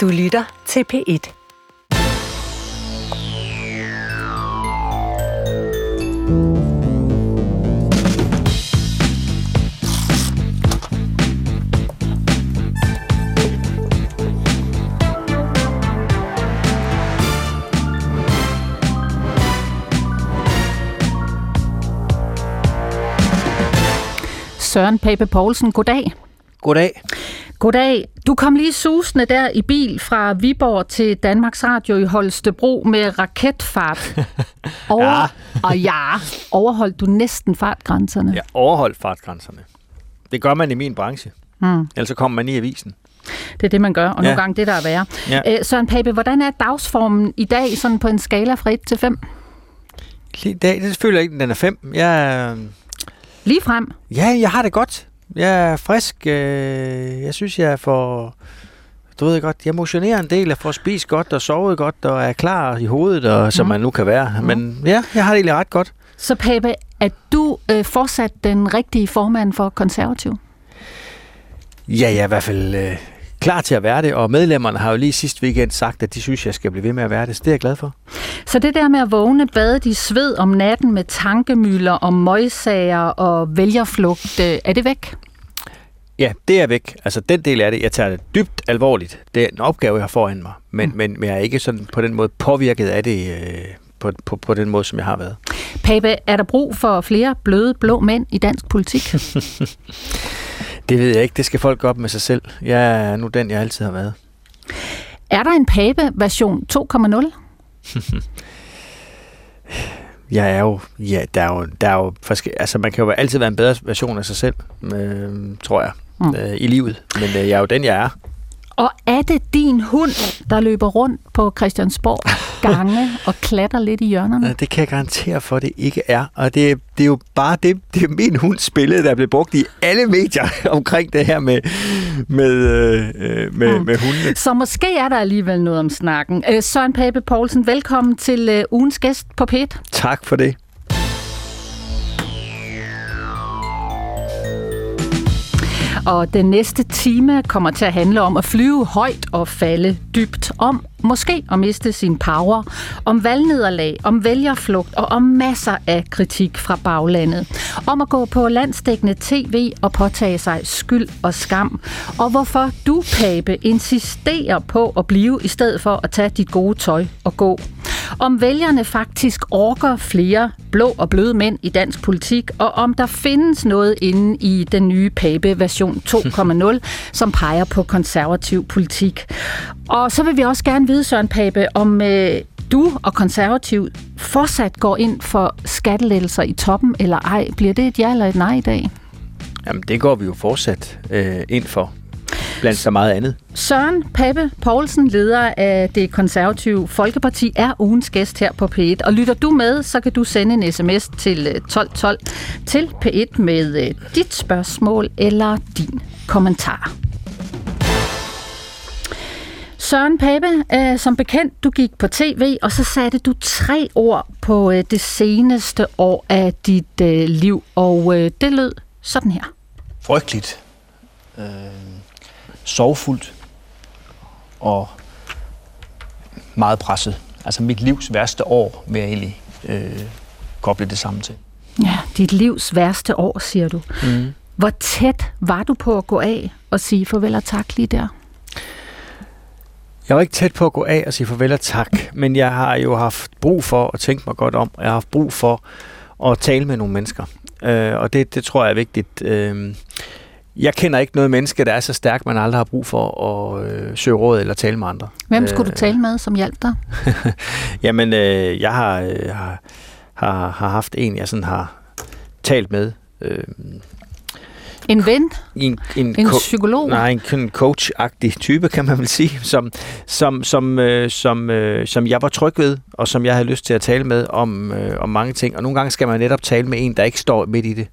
Du lytter til P1. Søren Pape Poulsen, goddag. Goddag. Goddag. Du kom lige susende der i bil fra Viborg til Danmarks Radio i Holstebro med raketfart. Over, ja. Og ja, overholdt du næsten fartgrænserne. Jeg overholdt fartgrænserne. Det gør man i min branche. Mm. Ellers så kommer man i avisen. Det er det, man gør, og nogle Ja. gange det, der er værre. Ja. Æ, Søren Pape, hvordan er dagsformen i dag sådan på en skala fra 1 til 5? Lige i dag, det føler jeg ikke, den er fem. Jeg, Lige frem. ja, jeg har det godt. Jeg er frisk. øh, Jeg synes, jeg får... Du ved godt, jeg motionerer en del, jeg får spist godt og sovet godt, og er klar i hovedet, og, som Mhm. man nu kan være. Men ja, jeg har det egentlig ret godt. Så Pape, er du øh, fortsat den rigtige formand for konservativ? Ja, jeg er i hvert fald øh, klar til at være det, og medlemmerne har jo lige sidste weekend sagt, at de synes, jeg skal blive ved med at være det, så det er jeg glad for. Så det der med at vågne badet i sved om natten med tankemøller og møgsager og vælgerflugt, øh, er det væk? Ja, det er væk. Altså den del af det, jeg tager det dybt alvorligt. Det er en opgave, jeg har foran mig. Men, mm. men, men jeg er ikke sådan på den måde påvirket af det, øh, på, på, på den måde, som jeg har været. Pape, er der brug for flere bløde blå mænd i dansk politik? Det ved jeg ikke. Det skal folk gå op med sig selv. Jeg er nu den, jeg altid har været. er der en Pape-version 2.0? Jeg er jo, ja, der er jo, der er jo forske, altså man kan jo altid være en bedre version af sig selv, øh, tror jeg, mm. øh, i livet. Men øh, jeg er jo den, jeg er. Og er det din hund, der løber rundt på Christiansborg gange og klatter lidt i hjørnerne? Det kan jeg garantere for, at det ikke er. Og det, det er jo bare det, det er min hunds billede, der er blevet brugt i alle medier omkring det her med, med, øh, øh, med, Mm. mm. med hundene. Så måske er der alligevel noget om snakken. Øh, Søren Pape Poulsen, velkommen til øh, ugens gæst på PET. Tak for det. Og den næste time kommer til at handle om at flyve højt og falde dybt. Om måske at miste sin power. Om valgnederlag, om vælgerflugt og om masser af kritik fra baglandet. Om at gå på landsdækkende tv og påtage sig skyld og skam. Og hvorfor du, Pape, insisterer på at blive i stedet for at tage dit gode tøj og gå. Om vælgerne faktisk orker flere blå og bløde mænd i dansk politik, og om der findes noget inde i den nye Pape version 2.0, som peger på konservativ politik. Og så vil vi også gerne vide, Søren Pape, om øh, du og konservativ fortsat går ind for skattelettelser i toppen, eller ej. Bliver det et ja eller et nej i dag? Jamen, det går vi jo fortsat øh, ind for, blandt så meget andet. Søren Pape Poulsen, leder af det konservative Folkeparti, er ugens gæst her på P1. Og lytter du med, så kan du sende en sms til øh, 1212 til P1 med øh, dit spørgsmål eller din kommentar. Søren Pape, øh, som bekendt, du gik på tv, og så satte du tre ord på øh, det seneste år af dit øh, liv, og øh, det lød sådan her. frygteligt, øh, sorgfuldt og meget presset. Altså mit livs værste år vil jeg egentlig øh, koble det sammen til. Ja, dit livs værste år, siger du. Mm. Hvor tæt var du på at gå af og sige farvel og tak lige der? Jeg var ikke tæt på at gå af og sige farvel og tak, men jeg har jo haft brug for at tænke mig godt om, jeg har haft brug for at tale med nogle mennesker. Øh, og det, det tror jeg er vigtigt. Øh, jeg kender ikke noget menneske, der er så stærkt, man aldrig har brug for at øh, søge råd eller tale med andre. Hvem skulle du Øh, tale med, som hjalp dig? Jamen, øh, jeg har, øh, har, har, har haft en, jeg sådan har talt med. Øh, En ven? en, en, En ko- psykolog? Nej, en, en coach-agtig type, kan man vel sige, som, som, som, øh, som, øh, som jeg var tryg ved, og som jeg havde lyst til at tale med om, øh, om mange ting. Og nogle gange skal man netop tale med en, der ikke står midt i det.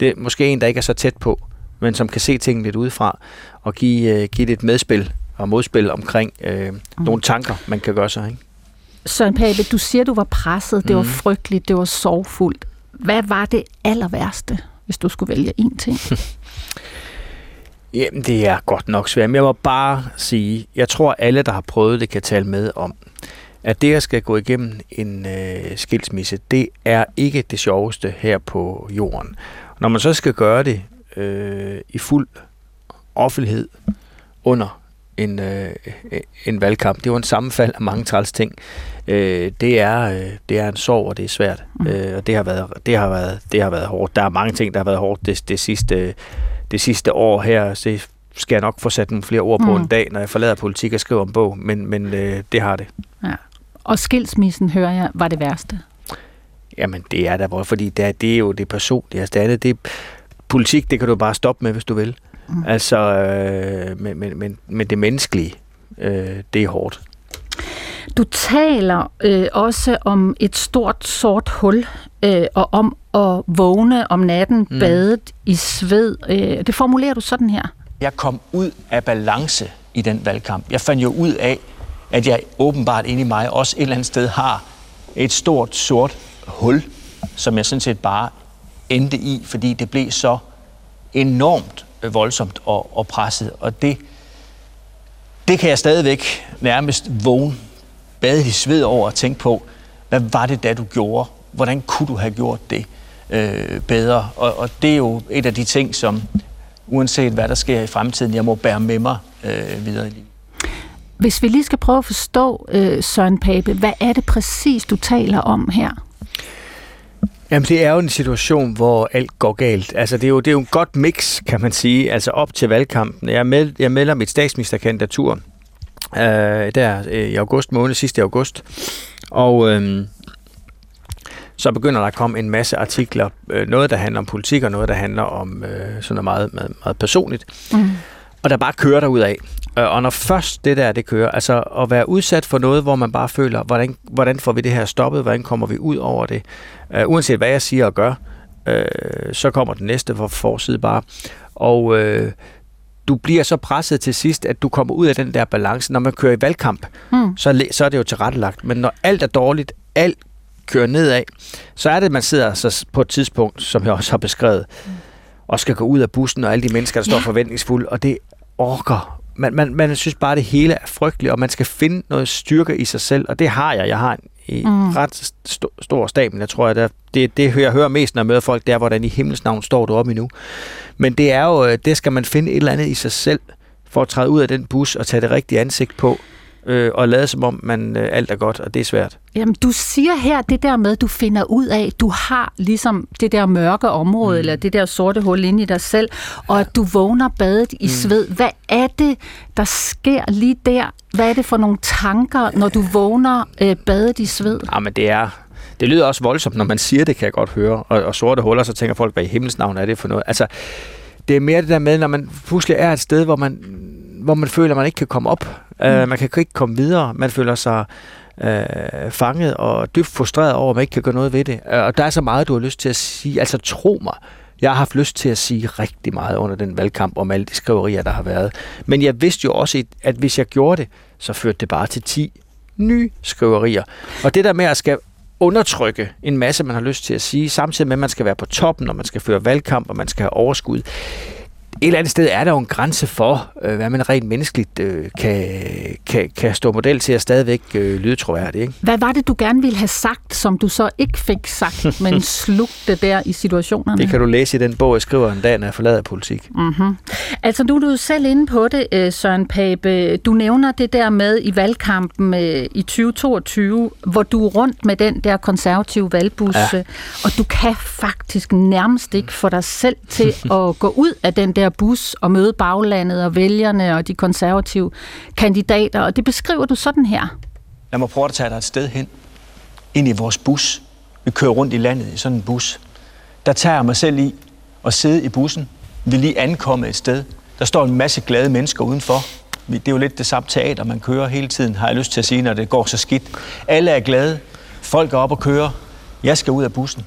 Det er måske en, der ikke er så tæt på, men som kan se tingene lidt udefra, og give, øh, give et medspil og modspil omkring øh, mm. nogle tanker, man kan gøre sig. Ikke? Søren Pape, du siger, du var presset, det var Mhm. frygteligt, det var sorgfuldt. Hvad var det aller værste, hvis du skulle vælge én ting? Jamen, det er godt nok svært. Men jeg må bare sige, jeg tror, alle, der har prøvet det, kan tale med om, at det, at skal gå igennem en øh, skilsmisse, det er ikke det sjoveste her på jorden. Når man så skal gøre det øh, i fuld offentlighed under en, øh, en valgkamp, det var en sammenfald af mange træls ting. Øh, det, er, øh, det er en sorg, og det er svært. Mm. Øh, og det har, været, det, har været, det har været hårdt. Der er mange ting, der har været hårdt det, det, sidste, det sidste år her. Så skal jeg nok få sat nogle flere ord på mm. en dag, når jeg forlader politik og skriver en bog, men, men øh, det har det. Ja. Og skilsmissen, hører jeg, var det værste? Jamen, det er der, fordi det er, det er jo det personlige. Altså, det, er det, det, politik, det kan du bare stoppe med, hvis du vil. Mm. Altså, øh, men, men, men, men det menneskelige, øh, det er hårdt. Du taler øh, også om et stort sort hul, øh, og om at vågne om natten mm. badet i sved. Øh, det formulerer du sådan her. Jeg kom ud af balance i den valgkamp. Jeg fandt jo ud af, at jeg åbenbart inde i mig også et eller andet sted har et stort sort hul, som jeg sådan set bare endte i, fordi det blev så enormt voldsomt og, og presset. Og det, det kan jeg stadigvæk nærmest vågne, bade i sved over og tænke på, hvad var det da du gjorde? Hvordan kunne du have gjort det øh, bedre? Og, og det er jo et af de ting, som uanset hvad der sker i fremtiden, jeg må bære med mig øh, videre i livet. Hvis vi lige skal prøve at forstå, øh, Søren Pape, hvad er det præcis, du taler om her? Jamen, det er jo en situation, hvor alt går galt. Altså, det er jo, det er jo en godt mix, kan man sige, altså op til valgkampen. Jeg, meld, jeg melder mit statsministerkandidatur øh, der øh, i august måned, sidste august. Og øh, så begynder der at komme en masse artikler. Øh, noget, der handler om politik, og noget, der handler om øh, sådan noget meget, meget, meget personligt. Mm. Og der bare kører der ud af. Øh, og når først det der, det kører, altså at være udsat for noget, hvor man bare føler, hvordan, hvordan får vi det her stoppet, hvordan kommer vi ud over det, uh, uanset hvad jeg siger og gør, uh, så kommer den næste for forside bare. Og uh, du bliver så presset til sidst, at du kommer ud af den der balance. Når man kører i valgkamp, mm. så, så er det jo tilrettelagt. Men når alt er dårligt, alt kører nedad, så er det, at man sidder så på et tidspunkt, som jeg også har beskrevet, mm. og skal gå ud af bussen, og alle de mennesker, der står forventningsfulde, og det orker man, man, man synes bare, at det hele er frygteligt, og man skal finde noget styrke i sig selv, og det har jeg. Jeg har en i mm. ret st- stor stabel, jeg tror, at det, det, det jeg hører mest, når jeg møder folk, det er, hvordan i himmels navn står du op endnu. Men det er jo, det skal man finde et eller andet i sig selv, for at træde ud af den bus og tage det rigtige ansigt på, øh, og lade som om, man øh, alt er godt, og det er svært. Jamen, du siger her det der med, at du finder ud af, du har ligesom det der mørke område, mm. eller det der sorte hul inde i dig selv, og at du vågner badet i mm. sved. Hvad er det, der sker lige der? Hvad er det for nogle tanker, når du vågner øh, badet i sved? Jamen, det er... Det lyder også voldsomt, når man siger det, kan jeg godt høre. Og, og sorte huller, så tænker folk, hvad i himmels navn er det for noget? Altså, det er mere det der med, når man pludselig er et sted, hvor man, hvor man føler, at man ikke kan komme op. Mm. Uh, man kan ikke komme videre. Man føler sig uh, fanget og dybt frustreret over, at man ikke kan gøre noget ved det. Uh, og der er så meget, du har lyst til at sige. Altså tro mig, jeg har haft lyst til at sige rigtig meget under den valgkamp om alle de skriverier, der har været. Men jeg vidste jo også, at hvis jeg gjorde det, så førte det bare til 10 nye skriverier. Og det der med at skal undertrykke en masse, man har lyst til at sige, samtidig med, at man skal være på toppen, og man skal føre valgkamp, og man skal have overskud et eller andet sted er der jo en grænse for, øh, hvad man rent menneskeligt øh, kan, kan, kan stå model til at stadigvæk øh, lyde troværdigt. Ikke? Hvad var det, du gerne ville have sagt, som du så ikke fik sagt, men slugte der i situationerne? Det kan du læse i den bog, jeg skriver en dag, når jeg forlader politik. Mm-hmm. Altså, nu er du selv inde på det, øh, Søren Pape. Du nævner det der med i valgkampen øh, i 2022, hvor du er rundt med den der konservative valgbus, ja. og du kan faktisk nærmest ikke få dig selv til at gå ud af den der der bus og møde baglandet og vælgerne og de konservative kandidater, og det beskriver du sådan her. Lad mig prøve at tage dig et sted hen, ind i vores bus. Vi kører rundt i landet i sådan en bus. Der tager jeg mig selv i at sidde i bussen. Vi er lige ankommet et sted. Der står en masse glade mennesker udenfor. Det er jo lidt det samme teater, man kører hele tiden, har jeg lyst til at sige, når det går så skidt. Alle er glade. Folk er op og kører. Jeg skal ud af bussen.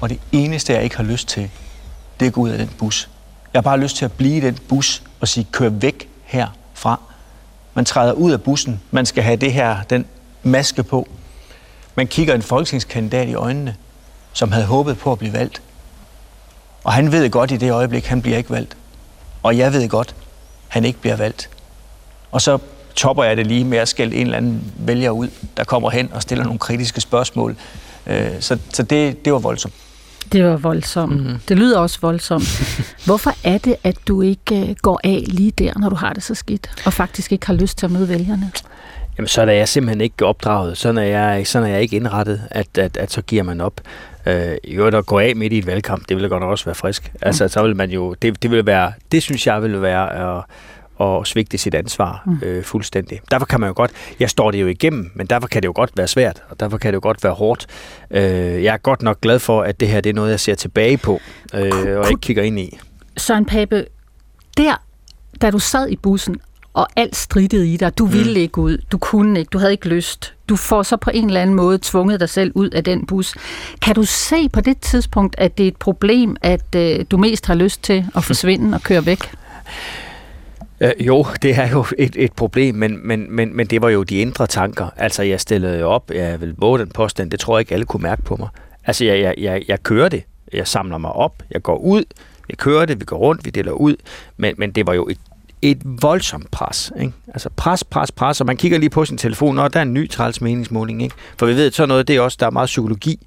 Og det eneste, jeg ikke har lyst til, det er at gå ud af den bus. Jeg har bare lyst til at blive i den bus og sige, kør væk herfra. Man træder ud af bussen. Man skal have det her, den maske på. Man kigger en folketingskandidat i øjnene, som havde håbet på at blive valgt. Og han ved godt i det øjeblik, han bliver ikke valgt. og jeg ved godt, han ikke bliver valgt. Og så topper jeg det lige med at skælde en eller anden vælger ud, der kommer hen og stiller nogle kritiske spørgsmål. Øh, så så det, det var voldsomt. Det var voldsomt. Mm. Det lyder også voldsomt. Hvorfor er det, at du ikke øh, går af lige der, når du har det så skidt, og faktisk ikke har lyst til at møde vælgerne? Jamen, så er jeg simpelthen ikke opdraget. Sådan er jeg, sådan er jeg ikke indrettet, at, at, at så giver man op. Øh, jo, at gå af midt i et valgkamp, det ville godt også være frisk. Altså, så vil man jo, det, det vil være, det synes jeg vil være at, at svigte sit ansvar mm. øh, fuldstændig. Derfor kan man jo godt, jeg står det jo igennem, men derfor kan det jo godt være svært, og derfor kan det jo godt være hårdt. Øh, jeg er godt nok glad for, at det her det er noget, jeg ser tilbage på, øh, og ikke kigger ind i. Søren Pape, der, da du sad i bussen, og alt strittede i dig. Du mm. ville ikke ud. Du kunne ikke. Du havde ikke lyst. Du får så på en eller anden måde tvunget dig selv ud af den bus. Kan du se på det tidspunkt, at det er et problem, at øh, du mest har lyst til at forsvinde og køre væk? Øh, jo, det er jo et, et problem, men, men, men, men det var jo de indre tanker. Altså, jeg stillede jo op, jeg vil våge den påstand, det tror jeg ikke alle kunne mærke på mig. Altså, jeg, jeg, jeg, jeg kører det, jeg samler mig op, jeg går ud, jeg kører det, vi går rundt, vi deler ud, men, men det var jo et et voldsomt pres. Ikke? Altså pres, pres, pres, og man kigger lige på sin telefon, og der er en ny træls meningsmåling. Ikke? For vi ved, at sådan noget, det er også, der er meget psykologi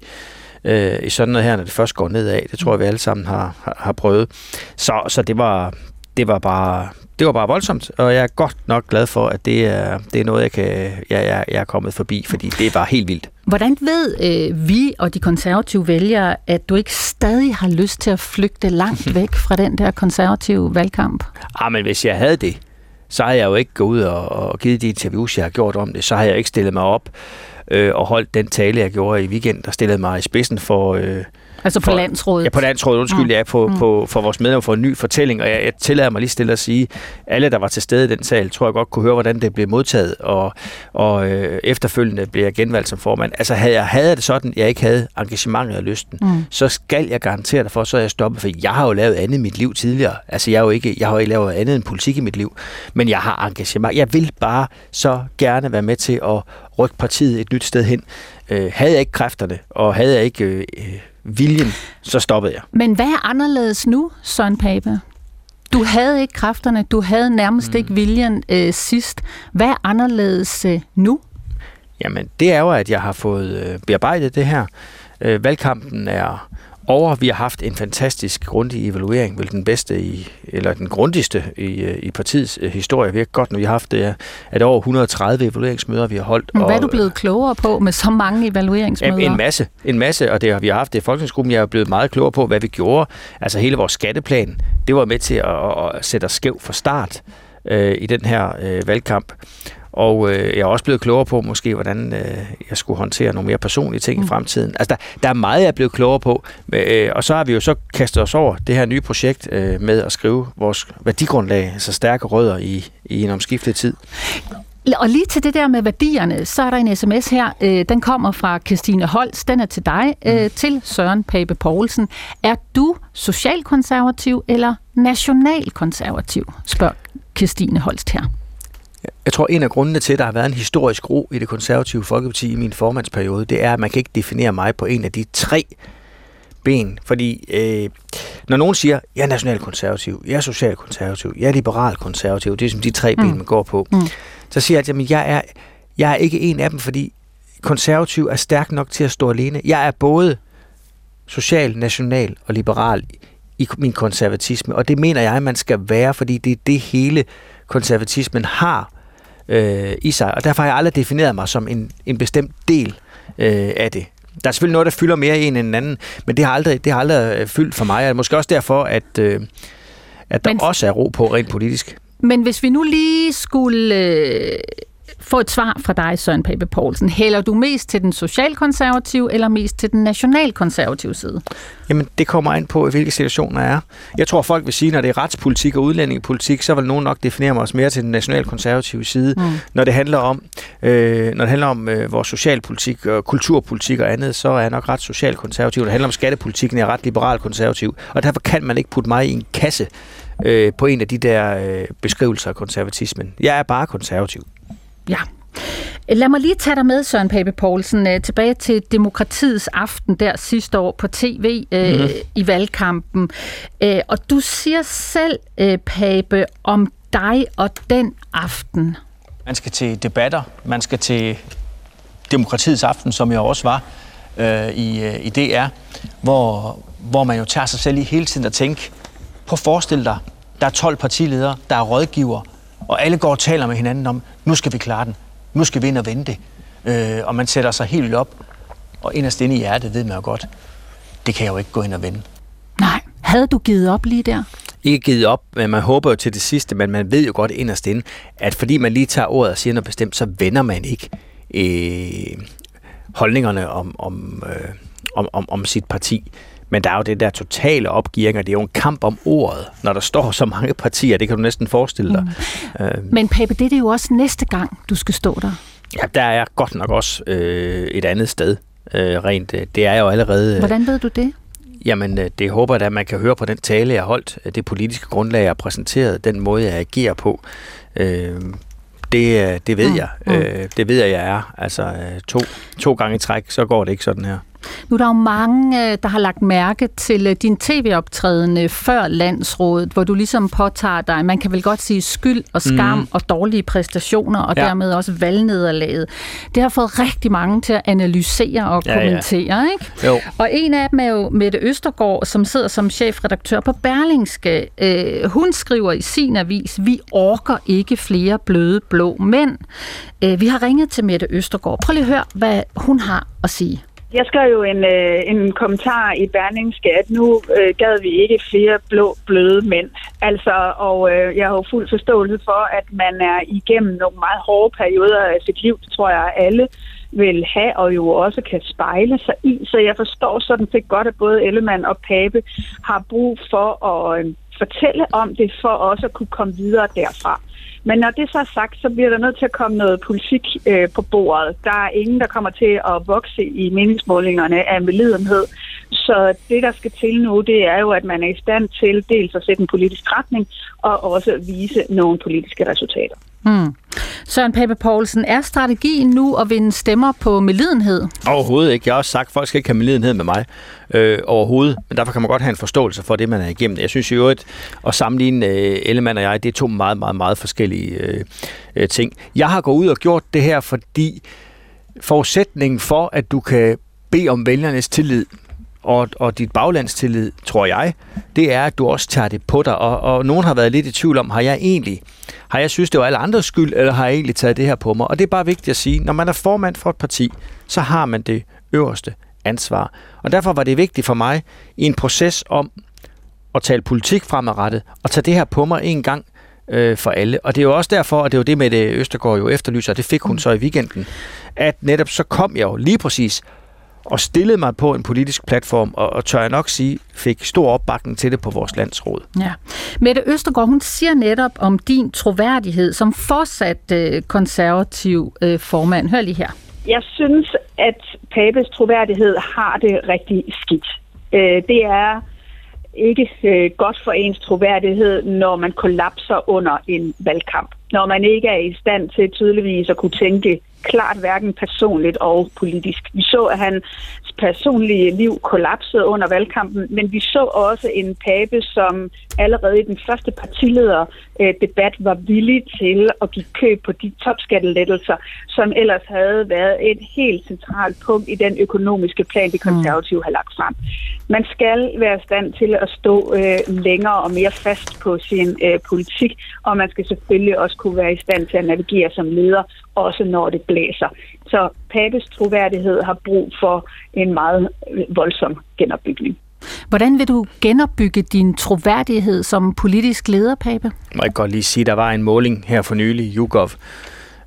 øh, i sådan noget her, når det først går nedad. Det tror jeg, vi alle sammen har, har, har prøvet. Så, så det var, det var bare det var bare voldsomt, og jeg er godt nok glad for, at det er, det er noget, jeg, kan, jeg, jeg, jeg er kommet forbi, fordi det var helt vildt. Hvordan ved øh, vi og de konservative vælgere, at du ikke stadig har lyst til at flygte langt væk fra den der konservative valgkamp? Ah, men hvis jeg havde det, så har jeg jo ikke gået ud og, og givet de interviews, jeg har gjort om det. Så har jeg ikke stillet mig op øh, og holdt den tale, jeg gjorde i weekend, der stillede mig i spidsen for... Øh, Altså på for, landsrådet? Ja, på landsrådet, undskyld, ja, på, mm. på, for vores medlemmer for en ny fortælling, og jeg, jeg tillader mig lige stille at sige, alle, der var til stede i den sal, tror jeg godt kunne høre, hvordan det blev modtaget, og, og øh, efterfølgende blev jeg genvalgt som formand. Altså havde jeg havde det sådan, jeg ikke havde engagementet og lysten, mm. så skal jeg garantere dig for, så er jeg stoppet, for jeg har jo lavet andet i mit liv tidligere. Altså jeg har jo ikke, jeg har jo ikke lavet andet end politik i mit liv, men jeg har engagement. Jeg vil bare så gerne være med til at rykke partiet et nyt sted hen. Øh, havde jeg ikke kræfterne, og havde jeg ikke... Øh, viljen, så stoppede jeg. Men hvad er anderledes nu, Søren Pape? Du havde ikke kræfterne, du havde nærmest mm. ikke viljen øh, sidst. Hvad er anderledes øh, nu? Jamen, det er jo, at jeg har fået øh, bearbejdet det her. Øh, valgkampen er over. Vi har haft en fantastisk grundig evaluering, vel den bedste i, eller den grundigste i, øh, i partiets øh, historie. Vi har godt nu, vi har haft det, at over 130 evalueringsmøder, vi har holdt. Men hvad og, er du blevet klogere på med så mange evalueringsmøder? En masse, en masse, og det har vi haft det i Folketingsgruppen. Jeg er blevet meget klogere på, hvad vi gjorde. Altså hele vores skatteplan, det var med til at, at sætte os skæv fra start øh, i den her øh, valgkamp. Og øh, jeg er også blevet klogere på måske, hvordan øh, jeg skulle håndtere nogle mere personlige ting mm. i fremtiden. Altså, der, der er meget, jeg er blevet klogere på. Øh, og så har vi jo så kastet os over det her nye projekt øh, med at skrive vores værdigrundlag, altså stærke rødder i, i en omskiftet tid. Og lige til det der med værdierne, så er der en sms her. Øh, den kommer fra Christine Holst. Den er til dig, øh, mm. til Søren Pape Poulsen. Er du socialkonservativ eller nationalkonservativ? Spørger Christine Holst her. Jeg tror, en af grundene til, at der har været en historisk ro i det konservative Folkeparti i min formandsperiode, det er, at man kan ikke definere mig på en af de tre ben. Fordi øh, når nogen siger, jeg er nationalkonservativ, jeg er socialkonservativ, jeg er liberal konservativ, det er som de tre mm. ben, man går på, mm. så siger jeg, at jeg er, jeg er ikke en af dem, fordi konservativ er stærk nok til at stå alene. Jeg er både social, national og liberal i min konservatisme, og det mener jeg, at man skal være, fordi det er det hele konservatismen har øh, i sig, og derfor har jeg aldrig defineret mig som en, en bestemt del øh, af det. Der er selvfølgelig noget, der fylder mere en end anden, men det har aldrig, det har aldrig øh, fyldt for mig, og måske også derfor, at, øh, at der men, også er ro på rent politisk. Men hvis vi nu lige skulle øh, få et svar fra dig, Søren Pape Poulsen. Hælder du mest til den socialkonservative eller mest til den nationalkonservative side? Jamen, det kommer an på, hvilke situationer er. Jeg tror, folk vil sige, når det er retspolitik og udlændingepolitik, så vil nogen nok definere mig mere til den nationalkonservative side. Mm. Når det handler om, øh, når det handler om øh, vores socialpolitik og kulturpolitik og andet, så er jeg nok ret socialkonservativ. Når det handler om skattepolitikken, er jeg ret liberal konservativ. Og derfor kan man ikke putte mig i en kasse øh, på en af de der øh, beskrivelser af konservatismen. Jeg er bare konservativ. Ja. Lad mig lige tage dig med, Søren Pape Poulsen, øh, tilbage til demokratiets aften der sidste år på tv øh, mm-hmm. i valgkampen. Øh, og du siger selv, øh, Pape, om dig og den aften. Man skal til debatter, man skal til demokratiets aften, som jeg også var øh, i, øh, i DR, hvor, hvor man jo tager sig selv i hele tiden at tænke, på at forestille dig, der er 12 partiledere, der er rådgiver, og alle går og taler med hinanden om, nu skal vi klare den, nu skal vi ind og vente. Øh, og man sætter sig helt op, og inderst inde i hjertet ved man jo godt, det kan jeg jo ikke gå ind og vende. Nej, havde du givet op lige der? Ikke givet op, men man håber jo til det sidste, men man ved jo godt inderst inde, at fordi man lige tager ordet og siger noget bestemt, så vender man ikke øh, holdningerne om, om, øh, om, om, om sit parti. Men der er jo det der totale opgiring, og det er jo en kamp om ordet, når der står så mange partier. Det kan du næsten forestille dig. Mm. Øh. Men Pape, det er jo også næste gang, du skal stå der. Ja, der er jeg godt nok også øh, et andet sted. Øh, rent, øh, det er jo allerede... Øh, Hvordan ved du det? Jamen, øh, det håber jeg at man kan høre på den tale, jeg har holdt, det politiske grundlag, jeg har præsenteret, den måde, jeg agerer på. Øh, det, det ved mm. jeg. Mm. Øh, det ved jeg, jeg er. Altså, to, to gange i træk, så går det ikke sådan her. Nu er der jo mange, øh, der har lagt mærke til øh, din tv-optræden før landsrådet, hvor du ligesom påtager dig, man kan vel godt sige skyld og skam mm. og dårlige præstationer, og ja. dermed også valgnederlaget. Det har fået rigtig mange til at analysere og ja, kommentere, ja. ikke? Jo. Og en af dem er jo Mette Østergaard, som sidder som chefredaktør på Berlingske. Øh, hun skriver i sin avis, vi orker ikke flere bløde blå mænd. vi har ringet til Mette Østergaard. Prøv lige at høre, hvad hun har at sige. Jeg skrev jo en, øh, en kommentar i Berlingske, at nu øh, gad vi ikke flere blå, bløde mænd. Altså, og øh, jeg har jo fuld forståelse for, at man er igennem nogle meget hårde perioder af sit liv, tror jeg alle vil have, og jo også kan spejle sig i. Så jeg forstår sådan set godt, at både Ellemann og Pape har brug for at øh, fortælle om det, for også at kunne komme videre derfra. Men når det så er sagt, så bliver der nødt til at komme noget politik øh, på bordet. Der er ingen, der kommer til at vokse i meningsmålingerne af medlidenhed. Så det, der skal til nu, det er jo, at man er i stand til dels at sætte en politisk retning, og også vise nogle politiske resultater. Hmm. Søren Pape Poulsen, er strategien nu at vinde stemmer på medlidenhed? Overhovedet ikke. Jeg har også sagt, at folk skal ikke have medlidenhed med mig øh, overhovedet, men derfor kan man godt have en forståelse for det, man er igennem. Jeg synes i øvrigt, at sammenligne øh, Ellemann og jeg, det er to meget, meget, meget forskellige øh, øh, ting. Jeg har gået ud og gjort det her, fordi forudsætningen for, at du kan bede om vælgernes tillid, og, og dit baglandstillid, tror jeg, det er, at du også tager det på dig. Og, og nogen har været lidt i tvivl om, har jeg egentlig, har jeg synes, det var alle andres skyld, eller har jeg egentlig taget det her på mig? Og det er bare vigtigt at sige, når man er formand for et parti, så har man det øverste ansvar. Og derfor var det vigtigt for mig i en proces om at tale politik fremadrettet, og tage det her på mig en gang øh, for alle. Og det er jo også derfor, og det er jo det med det Østergaard jo efterlyser, og det fik hun så i weekenden, at netop så kom jeg jo lige præcis og stillede mig på en politisk platform, og, og tør jeg nok sige, fik stor opbakning til det på vores landsråd. Ja. Mette Østergaard, hun siger netop om din troværdighed som fortsat øh, konservativ øh, formand. Hør lige her. Jeg synes, at Papes troværdighed har det rigtig skidt. Øh, det er ikke øh, godt for ens troværdighed, når man kollapser under en valgkamp. Når man ikke er i stand til tydeligvis at kunne tænke klart hverken personligt og politisk. Vi så, at han personlige liv kollapsede under valgkampen, men vi så også en pape, som allerede i den første partilederdebat var villig til at give køb på de topskattelettelser, som ellers havde været et helt centralt punkt i den økonomiske plan, de konservative har lagt frem. Man skal være i stand til at stå øh, længere og mere fast på sin øh, politik, og man skal selvfølgelig også kunne være i stand til at navigere som leder, også når det blæser. Så Papes troværdighed har brug for en meget voldsom genopbygning. Hvordan vil du genopbygge din troværdighed som politisk leder, Pape? Må jeg godt lige sige, der var en måling her for nylig, YouGov,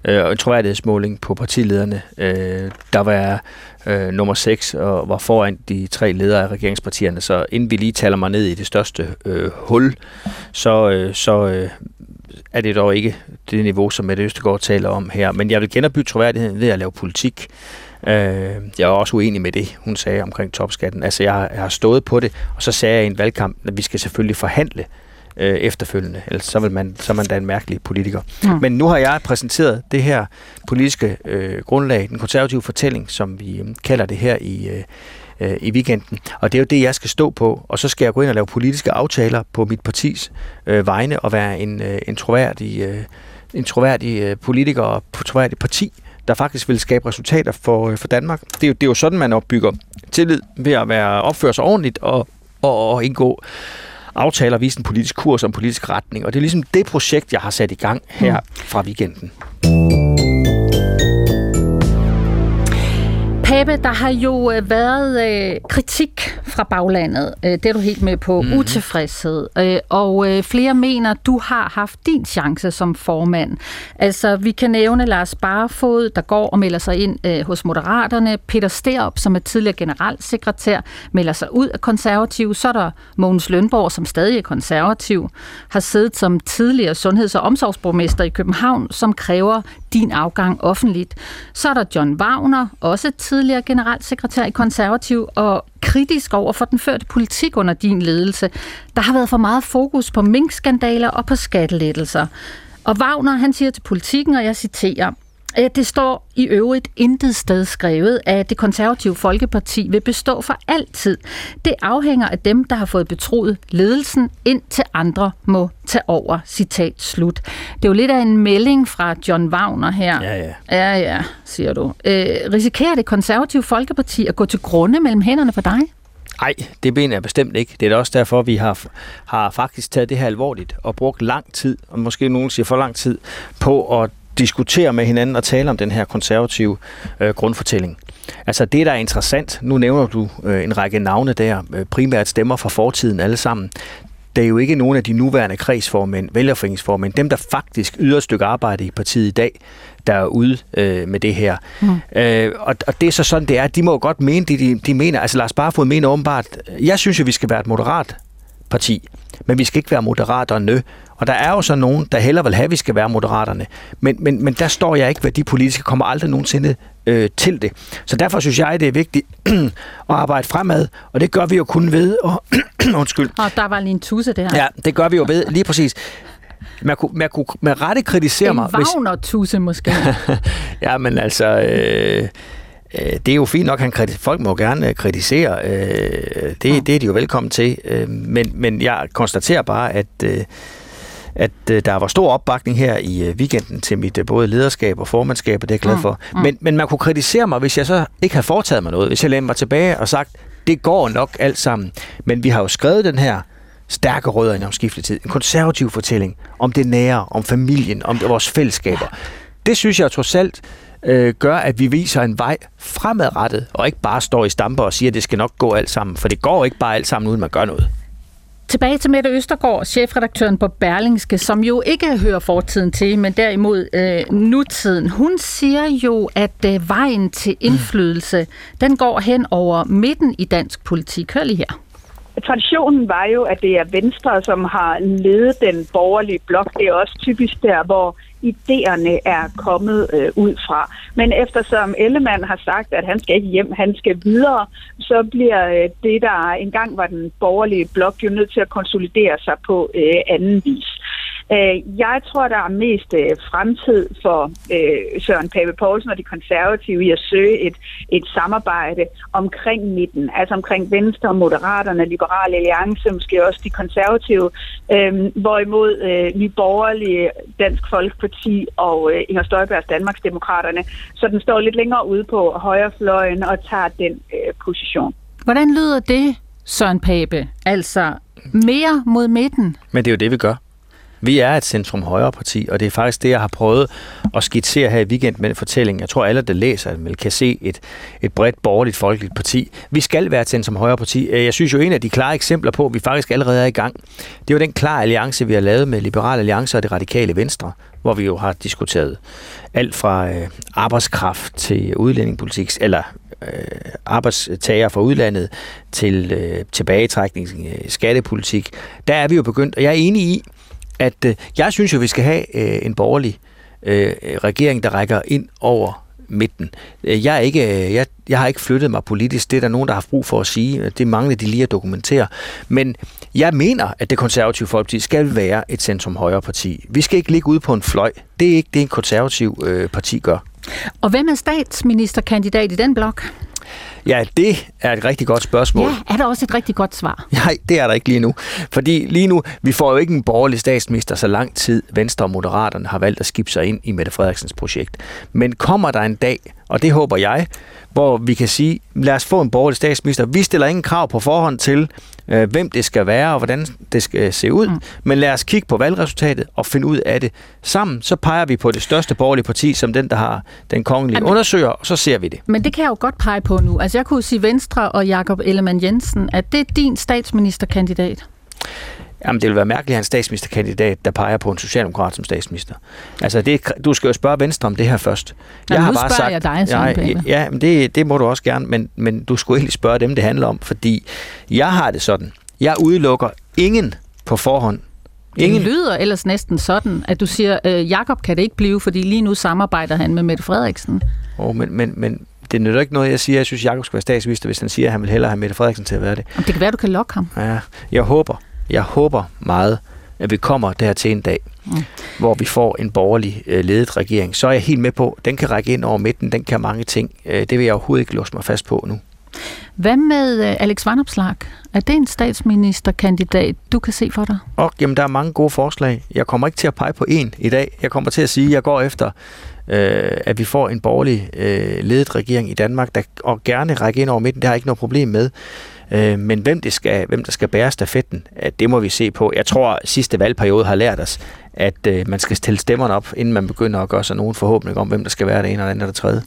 øh, en troværdighedsmåling på partilederne. Øh, der var øh, nummer 6 og var foran de tre ledere af regeringspartierne. Så inden vi lige taler mig ned i det største øh, hul, så, øh, så øh, er det dog ikke det niveau, som Mette Østegård taler om her. Men jeg vil genopbygge troværdigheden ved at lave politik. Øh, jeg er også uenig med det, hun sagde omkring topskatten. Altså, jeg, jeg har stået på det, og så sagde jeg i en valgkamp, at vi skal selvfølgelig forhandle øh, efterfølgende. Ellers så, vil man, så er man da en mærkelig politiker. Mm. Men nu har jeg præsenteret det her politiske øh, grundlag, den konservative fortælling, som vi øh, kalder det her i, øh, øh, i weekenden. Og det er jo det, jeg skal stå på, og så skal jeg gå ind og lave politiske aftaler på mit partis øh, vegne og være en, øh, en troværdig, øh, en troværdig øh, politiker og troværdig parti, der faktisk vil skabe resultater for, øh, for Danmark. Det er, jo, det er jo sådan, man opbygger tillid ved at være opføre sig ordentligt og, og, og indgå aftaler og vise en politisk kurs og en politisk retning. Og det er ligesom det projekt, jeg har sat i gang her mm. fra weekenden. Pape, der har jo øh, været øh, kritik fra baglandet. Øh, det er du helt med på. Mm. Utilfredshed. Øh, og øh, flere mener, du har haft din chance som formand. Altså, vi kan nævne Lars Barfod, der går og melder sig ind øh, hos Moderaterne. Peter Sterup, som er tidligere generalsekretær, melder sig ud af konservativ. Så er der Mogens Lønborg, som stadig er konservativ, har siddet som tidligere sundheds- og omsorgsborgmester i København, som kræver din afgang offentligt. Så er der John Wagner, også tidligere generalsekretær i Konservativ, og kritisk over for den førte politik under din ledelse. Der har været for meget fokus på minkskandaler og på skattelettelser. Og Wagner, han siger til politikken, og jeg citerer, det står i øvrigt intet sted skrevet, at det konservative Folkeparti vil bestå for altid. Det afhænger af dem, der har fået betroet ledelsen, indtil andre må tage over. Citat slut. Det er jo lidt af en melding fra John Wagner her. Ja, ja. Ja, ja, siger du. Øh, risikerer det konservative Folkeparti at gå til grunde mellem hænderne for dig? Nej, det mener jeg bestemt ikke. Det er da også derfor, vi har, har faktisk taget det her alvorligt og brugt lang tid, og måske nogen siger for lang tid, på at diskutere med hinanden og tale om den her konservative øh, grundfortælling. Altså det, der er interessant, nu nævner du øh, en række navne der, øh, primært stemmer fra fortiden alle sammen. Det er jo ikke nogen af de nuværende kredsformænd, vælgerforeningsformænd, dem der faktisk yder et stykke arbejde i partiet i dag, der er ude øh, med det her. Mm. Øh, og, og det er så sådan, det er. De må jo godt mene det, de, de mener. Altså Lars Barfod mener åbenbart, jeg synes jo, vi skal være et moderat parti, men vi skal ikke være moderaterne. Og der er jo så nogen, der heller vil have, at vi skal være moderaterne. Men, men, men der står jeg ikke, hvad de politiske kommer aldrig nogensinde øh, til det. Så derfor synes jeg, det er vigtigt at arbejde fremad, og det gør vi jo kun ved. Og, undskyld. Og der var lige en tusse der. Ja, det gør vi jo ved, lige præcis. Man kunne, man kunne med rette kritisere en mig. En Wagner-tusse måske. ja, men altså... Øh, det er jo fint nok, han kritis- folk må gerne kritisere. det, det er de jo velkommen til. men, men jeg konstaterer bare, at at øh, der var stor opbakning her i øh, weekenden til mit øh, både lederskab og formandskab, og det er jeg glad mm, for. Mm. Men, men man kunne kritisere mig, hvis jeg så ikke havde foretaget mig noget. Hvis jeg lagde mig tilbage og sagt, det går nok alt sammen. Men vi har jo skrevet den her stærke rødder i omskiftetid. En konservativ fortælling om det nære, om familien, om vores fællesskaber. Det synes jeg trods alt øh, gør, at vi viser en vej fremadrettet, og ikke bare står i stamper og siger, at det skal nok gå alt sammen. For det går ikke bare alt sammen, uden man gør noget. Tilbage til Mette Østergaard, chefredaktøren på Berlingske, som jo ikke hører fortiden til, men derimod øh, nutiden. Hun siger jo, at øh, vejen til indflydelse, den går hen over midten i dansk politik. Hør lige her. Traditionen var jo, at det er Venstre, som har ledet den borgerlige blok. Det er også typisk der, hvor idéerne er kommet øh, ud fra. Men eftersom Ellemann har sagt, at han skal ikke hjem, han skal videre, så bliver øh, det, der engang var den borgerlige blok, jo nødt til at konsolidere sig på øh, anden vis. Øh, jeg tror, der er mest øh, fremtid for øh, Søren Pape Poulsen og de konservative i at søge et, et samarbejde omkring midten, altså omkring Venstre, Moderaterne, Liberale Alliance, måske også de konservative, hvorimod Nye Borgerlige, Dansk Folkeparti og Inger Støjbergs Danmarksdemokraterne, så den står lidt længere ude på højrefløjen og tager den position. Hvordan lyder det, Søren Pape? Altså mere mod midten? Men det er jo det, vi gør. Vi er et centrum højre parti, og det er faktisk det, jeg har prøvet at skitsere her i weekend med den fortælling. Jeg tror, alle, der læser den, kan se et, et bredt borgerligt folkeligt parti. Vi skal være et centrum højre parti. Øh, jeg synes jo, en af de klare eksempler på, at vi faktisk allerede er i gang, det er jo den klare alliance, vi har lavet med Liberale Alliance og det radikale Venstre, hvor vi jo har diskuteret alt fra øh, arbejdskraft til udlændingepolitik, eller øh, arbejdstager fra udlandet til øh, tilbagetrækning, øh, skattepolitik. Der er vi jo begyndt, og jeg er enig i, at øh, jeg synes jo, vi skal have øh, en borgerlig øh, regering, der rækker ind over midten. Øh, jeg, er ikke, øh, jeg, jeg har ikke flyttet mig politisk. Det er der nogen, der har brug for at sige. Det mangler de lige at dokumentere. Men jeg mener, at det konservative folkeparti skal være et centrum-højre parti. Vi skal ikke ligge ude på en fløj. Det er ikke det, en konservativ øh, parti gør. Og hvem er statsministerkandidat i den blok? Ja, det er et rigtig godt spørgsmål. Ja, er der også et rigtig godt svar? Nej, det er der ikke lige nu. Fordi lige nu, vi får jo ikke en borgerlig statsminister så lang tid Venstre og Moderaterne har valgt at skifte sig ind i Mette Frederiksens projekt. Men kommer der en dag, og det håber jeg, hvor vi kan sige, lad os få en borgerlig statsminister. Vi stiller ingen krav på forhånd til, øh, hvem det skal være og hvordan det skal se ud. Mm. Men lad os kigge på valgresultatet og finde ud af det sammen. Så peger vi på det største borgerlige parti, som den, der har den kongelige Jamen, undersøger, og så ser vi det. Men det kan jeg jo godt pege på nu. Altså jeg kunne sige Venstre og Jakob Ellemann Jensen, at det er din statsministerkandidat. Jamen, det vil være mærkeligt at have en statsministerkandidat, der peger på en socialdemokrat som statsminister. Altså, det, du skal jo spørge Venstre om det her først. Jamen, jeg har bare sagt, jeg dig, jeg, Ja, men det, det må du også gerne, men, men du skulle egentlig spørge dem, det handler om, fordi jeg har det sådan. Jeg udelukker ingen på forhånd. Ingen. Det lyder ellers næsten sådan, at du siger, øh, Jakob kan det ikke blive, fordi lige nu samarbejder han med Mette Frederiksen. Oh, men, men, men det nytter ikke noget, jeg siger, jeg synes, Jakob skal være statsminister, hvis han siger, at han vil hellere have Mette Frederiksen til at være det. Jamen, det kan være, du kan lokke ham. Ja, jeg håber. Jeg håber meget, at vi kommer der til en dag, mm. hvor vi får en borgerlig øh, ledet regering. Så er jeg helt med på, den kan række ind over midten, den kan mange ting. Øh, det vil jeg overhovedet ikke låse mig fast på nu. Hvad med øh, Alex Vanopslag? Er det en statsministerkandidat, du kan se for dig? Og, jamen, der er mange gode forslag. Jeg kommer ikke til at pege på en i dag. Jeg kommer til at sige, at jeg går efter, øh, at vi får en borgerlig øh, ledet regering i Danmark, der og gerne række ind over midten. Det har jeg ikke noget problem med. Øh, men hvem, det skal, hvem der skal bære stafetten, det må vi se på. Jeg tror, at sidste valgperiode har lært os, at øh, man skal stille stemmerne op, inden man begynder at gøre sig nogen forhåbning om, hvem der skal være det ene eller andet eller det tredje.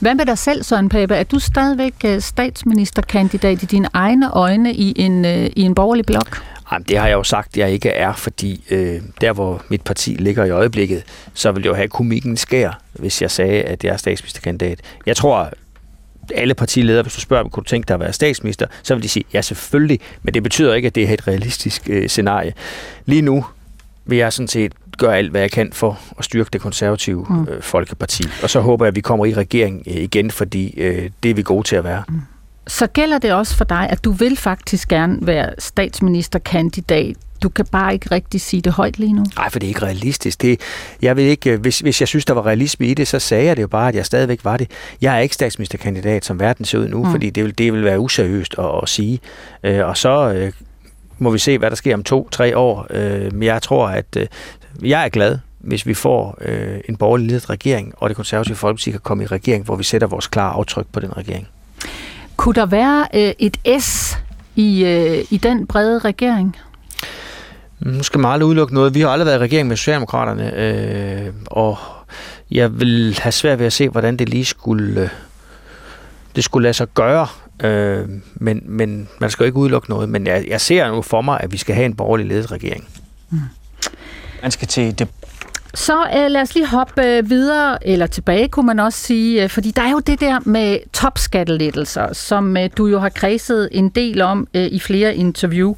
Hvad med dig selv, Søren Pape? Er du stadigvæk øh, statsministerkandidat i dine egne øjne i en, øh, i en borgerlig blok? Jamen, det har jeg jo sagt, jeg ikke er, fordi øh, der, hvor mit parti ligger i øjeblikket, så vil jeg jo have komikken skær, hvis jeg sagde, at jeg er statsministerkandidat. Jeg tror, alle partiledere, hvis du spørger, kunne du tænke dig at være statsminister, så vil de sige, ja selvfølgelig, men det betyder ikke, at det er et realistisk øh, scenarie. Lige nu vil jeg sådan set gøre alt, hvad jeg kan for at styrke det konservative mm. øh, folkeparti. Og så håber jeg, at vi kommer i regering øh, igen, fordi øh, det er vi gode til at være. Mm. Så gælder det også for dig, at du vil faktisk gerne være statsministerkandidat du kan bare ikke rigtig sige det højt lige nu. Nej, for det er ikke realistisk. Det, jeg ved ikke, hvis, hvis jeg synes, der var realisme i det, så sagde jeg det jo bare, at jeg stadigvæk var det. Jeg er ikke statsministerkandidat, som verden ser ud nu, mm. fordi det vil, det vil være useriøst at, at sige. Øh, og så øh, må vi se, hvad der sker om to-tre år. Øh, men jeg tror, at øh, jeg er glad, hvis vi får øh, en borgerlig ledet regering, og det konservative folkeparti kan komme i regering, hvor vi sætter vores klare aftryk på den regering. Kunne der være øh, et S i, øh, i den brede regering? Nu skal man aldrig udelukke noget. Vi har aldrig været i regering med Socialdemokraterne, øh, og jeg vil have svært ved at se, hvordan det lige skulle, øh, det skulle lade sig gøre. Øh, men, men man skal jo ikke udelukke noget. Men jeg, jeg ser nu for mig, at vi skal have en borgerlig ledet regering. Mm. Man skal til det så øh, lad os lige hoppe øh, videre, eller tilbage kunne man også sige, øh, fordi der er jo det der med topskattelettelser, som øh, du jo har kredset en del om øh, i flere interview,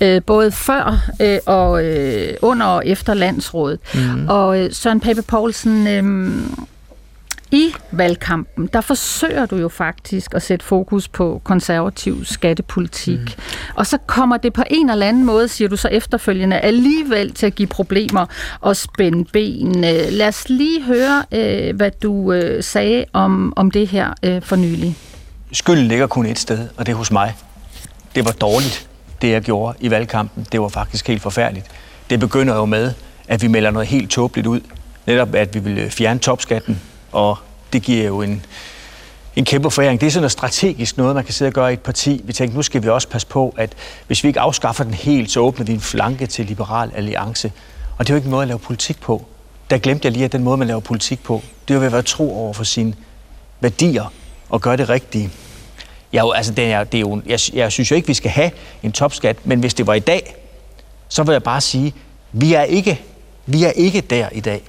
øh, både før øh, og øh, under og efter landsrådet. Mm. Og øh, Søren Pape Poulsen, øh, i valgkampen, der forsøger du jo faktisk at sætte fokus på konservativ skattepolitik. Mm. Og så kommer det på en eller anden måde, siger du så efterfølgende, alligevel til at give problemer og spænde ben. Lad os lige høre, øh, hvad du øh, sagde om, om det her øh, for nylig. Skylden ligger kun et sted, og det er hos mig. Det var dårligt, det jeg gjorde i valgkampen. Det var faktisk helt forfærdeligt. Det begynder jo med, at vi melder noget helt tåbeligt ud. Netop, at vi vil fjerne topskatten og det giver jo en, en kæmpe foræring. Det er sådan noget strategisk noget, man kan sidde og gøre i et parti. Vi tænkte, nu skal vi også passe på, at hvis vi ikke afskaffer den helt, så åbner vi en flanke til Liberal Alliance. Og det er jo ikke en måde at lave politik på. Der glemte jeg lige, at den måde, man laver politik på, det er jo at være tro over for sine værdier og gøre det rigtige. Ja, altså, det er, det er jo, jeg, jeg synes jo ikke, vi skal have en topskat, men hvis det var i dag, så vil jeg bare sige, vi er ikke, vi er ikke der i dag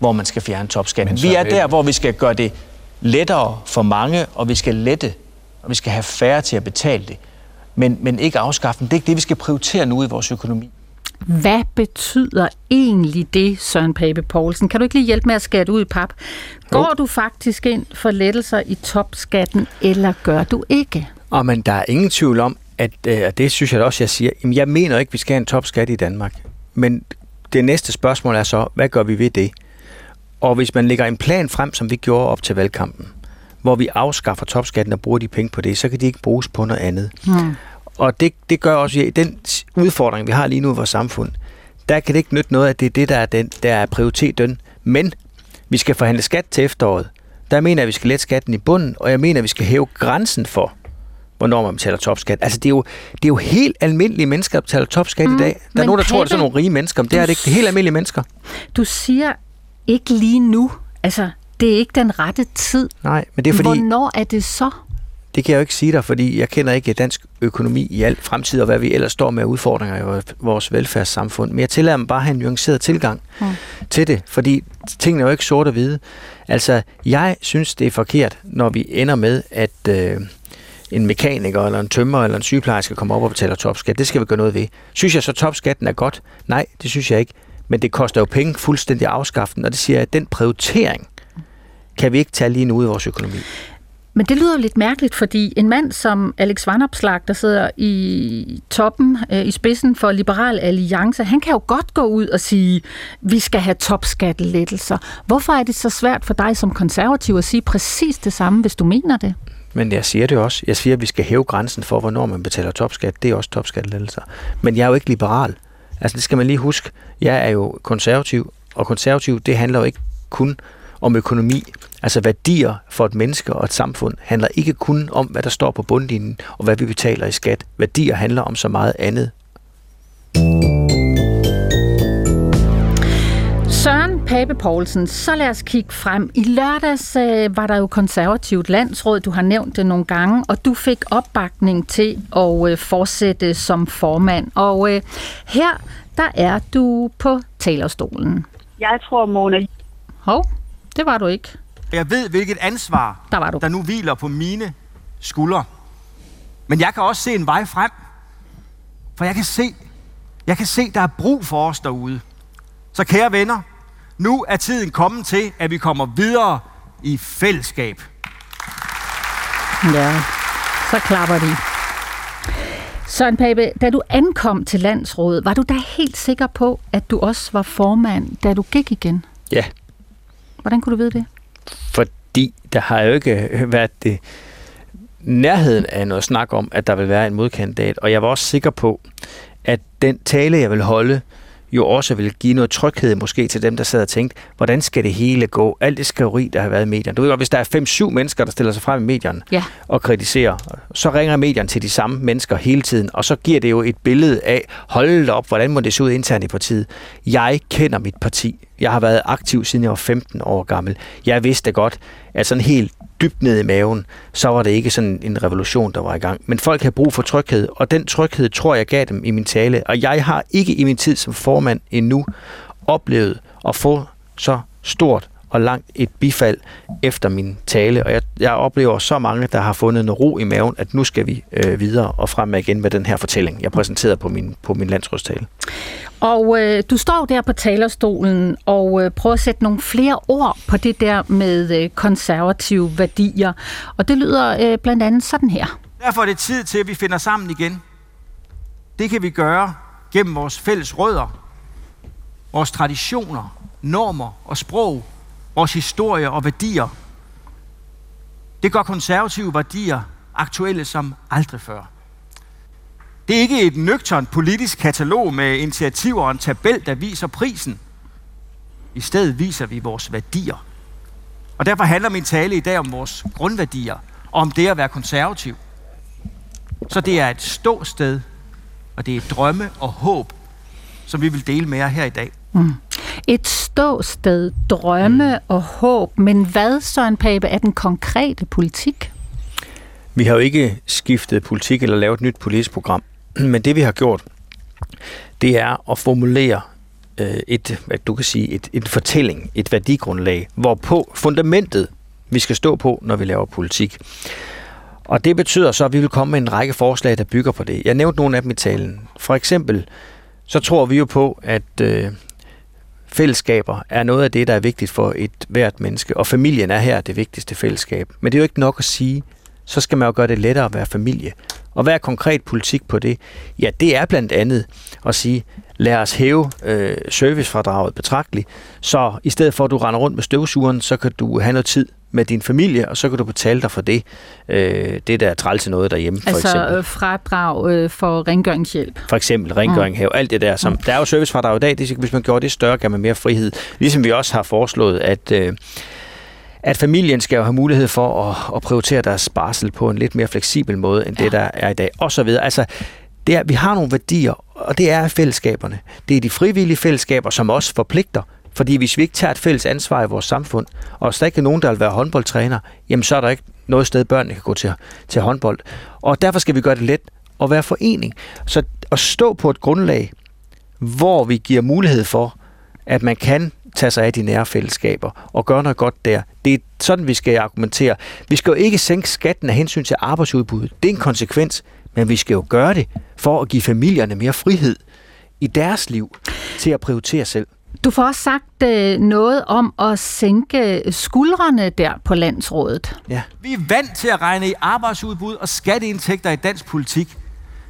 hvor man skal fjerne topskatten. Vi er der, hvor vi skal gøre det lettere for mange, og vi skal lette, og vi skal have færre til at betale det. Men, men ikke afskaffe den. Det er ikke det, vi skal prioritere nu i vores økonomi. Hvad betyder egentlig det, Søren Pape Poulsen? Kan du ikke lige hjælpe med at skære det ud i pap? Går jo. du faktisk ind for lettelser i topskatten, eller gør du ikke? Og men der er ingen tvivl om, at øh, det synes jeg også, jeg siger, jamen, jeg mener ikke, vi skal have en topskat i Danmark. Men det næste spørgsmål er så, hvad gør vi ved det? Og hvis man lægger en plan frem, som vi gjorde op til valgkampen, hvor vi afskaffer topskatten og bruger de penge på det, så kan de ikke bruges på noget andet. Hmm. Og det, det gør også, at den udfordring, vi har lige nu i vores samfund, der kan det ikke nytte noget, at det er det, der er, den, der er prioriteten. Men vi skal forhandle skat til efteråret. Der mener jeg, at vi skal lette skatten i bunden, og jeg mener, at vi skal hæve grænsen for, hvornår man betaler topskat. Altså, det er jo, det er jo helt almindelige mennesker, der betaler topskat mm, i dag. Der er nogen, der tror, det er sådan nogle rige mennesker, men det er det ikke. Det er helt almindelige mennesker. Du siger ikke lige nu. Altså, det er ikke den rette tid. Nej, men det er fordi... Hvornår er det så? Det kan jeg jo ikke sige dig, fordi jeg kender ikke dansk økonomi i alt fremtid, og hvad vi ellers står med udfordringer i vores velfærdssamfund. Men jeg tillader mig bare at have en nuanceret tilgang mm. til det, fordi tingene er jo ikke sort og hvide. Altså, jeg synes, det er forkert, når vi ender med, at øh, en mekaniker eller en tømmer eller en sygeplejerske kommer op og betaler topskat. Det skal vi gøre noget ved. Synes jeg så, topskatten er godt? Nej, det synes jeg ikke. Men det koster jo penge fuldstændig afskaften, og det siger jeg, at den prioritering kan vi ikke tage lige nu i vores økonomi. Men det lyder lidt mærkeligt, fordi en mand som Alex Vanopslag, der sidder i toppen, øh, i spidsen for Liberal Alliance, han kan jo godt gå ud og sige, vi skal have topskattelettelser. Hvorfor er det så svært for dig som konservativ at sige præcis det samme, hvis du mener det? Men jeg siger det også. Jeg siger, at vi skal hæve grænsen for, hvornår man betaler topskat. Det er også topskattelettelser. Men jeg er jo ikke liberal. Altså det skal man lige huske. Jeg er jo konservativ, og konservativ, det handler jo ikke kun om økonomi. Altså værdier for et menneske og et samfund handler ikke kun om, hvad der står på bundlinjen og hvad vi betaler i skat. Værdier handler om så meget andet. Søren Pape Poulsen, så lad os kigge frem. I lørdags øh, var der jo konservativt landsråd, du har nævnt det nogle gange, og du fik opbakning til at øh, fortsætte som formand. Og øh, her, der er du på talerstolen. Jeg tror, Mona... Hov, det var du ikke. Jeg ved, hvilket ansvar, der, var du. der nu hviler på mine skuldre. Men jeg kan også se en vej frem. For jeg kan se, jeg kan se, der er brug for os derude. Så kære venner, nu er tiden kommet til, at vi kommer videre i fællesskab. Ja, så klapper de. Søren Pape, da du ankom til landsrådet, var du da helt sikker på, at du også var formand, da du gik igen? Ja. Hvordan kunne du vide det? Fordi der har jo ikke været det nærheden af noget snak om, at der vil være en modkandidat. Og jeg var også sikker på, at den tale, jeg vil holde, jo også vil give noget tryghed måske til dem, der sidder og tænkte, hvordan skal det hele gå? Alt det skriveri, der har været i medierne. Du ved godt, hvis der er 5-7 mennesker, der stiller sig frem i medierne ja. og kritiserer, så ringer medierne til de samme mennesker hele tiden, og så giver det jo et billede af, hold op, hvordan må det se ud internt i partiet. Jeg kender mit parti. Jeg har været aktiv siden jeg var 15 år gammel. Jeg vidste godt, at sådan helt dybt ned i maven, så var det ikke sådan en revolution, der var i gang. Men folk har brug for tryghed, og den tryghed tror jeg gav dem i min tale. Og jeg har ikke i min tid som formand endnu oplevet at få så stort og langt et bifald efter min tale. Og jeg, jeg oplever så mange, der har fundet en ro i maven, at nu skal vi øh, videre og frem igen med den her fortælling, jeg præsenterede på min, på min landsrådstale. Og øh, du står der på talerstolen og øh, prøver at sætte nogle flere ord på det der med øh, konservative værdier. Og det lyder øh, blandt andet sådan her. Derfor er det tid til, at vi finder sammen igen. Det kan vi gøre gennem vores fælles rødder, vores traditioner, normer og sprog, vores historie og værdier. Det gør konservative værdier aktuelle som aldrig før. Det er ikke et nøgternt politisk katalog med initiativer og en tabel, der viser prisen. I stedet viser vi vores værdier. Og derfor handler min tale i dag om vores grundværdier, og om det at være konservativ. Så det er et ståsted, og det er drømme og håb, som vi vil dele med jer her i dag. Mm. Et ståsted, drømme mm. og håb, men hvad, Søren Pape, er den konkrete politik? Vi har jo ikke skiftet politik eller lavet et nyt politisk program. Men det vi har gjort, det er at formulere øh, et, hvad du kan sige, et, en fortælling, et værdigrundlag, hvorpå fundamentet, vi skal stå på, når vi laver politik. Og det betyder så, at vi vil komme med en række forslag, der bygger på det. Jeg nævnte nogle af dem i talen. For eksempel, så tror vi jo på, at øh, fællesskaber er noget af det, der er vigtigt for et hvert menneske, og familien er her det vigtigste fællesskab. Men det er jo ikke nok at sige, så skal man jo gøre det lettere at være familie. Og hvad er konkret politik på det? Ja, det er blandt andet at sige, lad os hæve øh, servicefradraget betragteligt, så i stedet for at du render rundt med støvsugeren, så kan du have noget tid med din familie, og så kan du betale dig for det. Øh, det der er træl til noget derhjemme, for altså, eksempel. Altså fradrag øh, for rengøringshjælp. For eksempel rengøring, mm. alt det der. Som, mm. Der er jo servicefradrag i dag, det, hvis man gjorde det større, kan man mere frihed. Ligesom vi også har foreslået, at... Øh, at familien skal jo have mulighed for at, at prioritere deres barsel på en lidt mere fleksibel måde, end ja. det, der er i dag, og så videre. Altså, det er, vi har nogle værdier, og det er fællesskaberne. Det er de frivillige fællesskaber, som også forpligter. Fordi hvis vi ikke tager et fælles ansvar i vores samfund, og der ikke er nogen, der vil være håndboldtræner, jamen så er der ikke noget sted, børnene kan gå til, til håndbold. Og derfor skal vi gøre det let at være forening. Så at stå på et grundlag, hvor vi giver mulighed for, at man kan tage sig af de nære fællesskaber og gøre noget godt der. Det er sådan, vi skal argumentere. Vi skal jo ikke sænke skatten af hensyn til arbejdsudbuddet. Det er en konsekvens, men vi skal jo gøre det for at give familierne mere frihed i deres liv til at prioritere selv. Du får også sagt øh, noget om at sænke skuldrene der på landsrådet. Ja. Vi er vant til at regne i arbejdsudbud og skatteindtægter i dansk politik.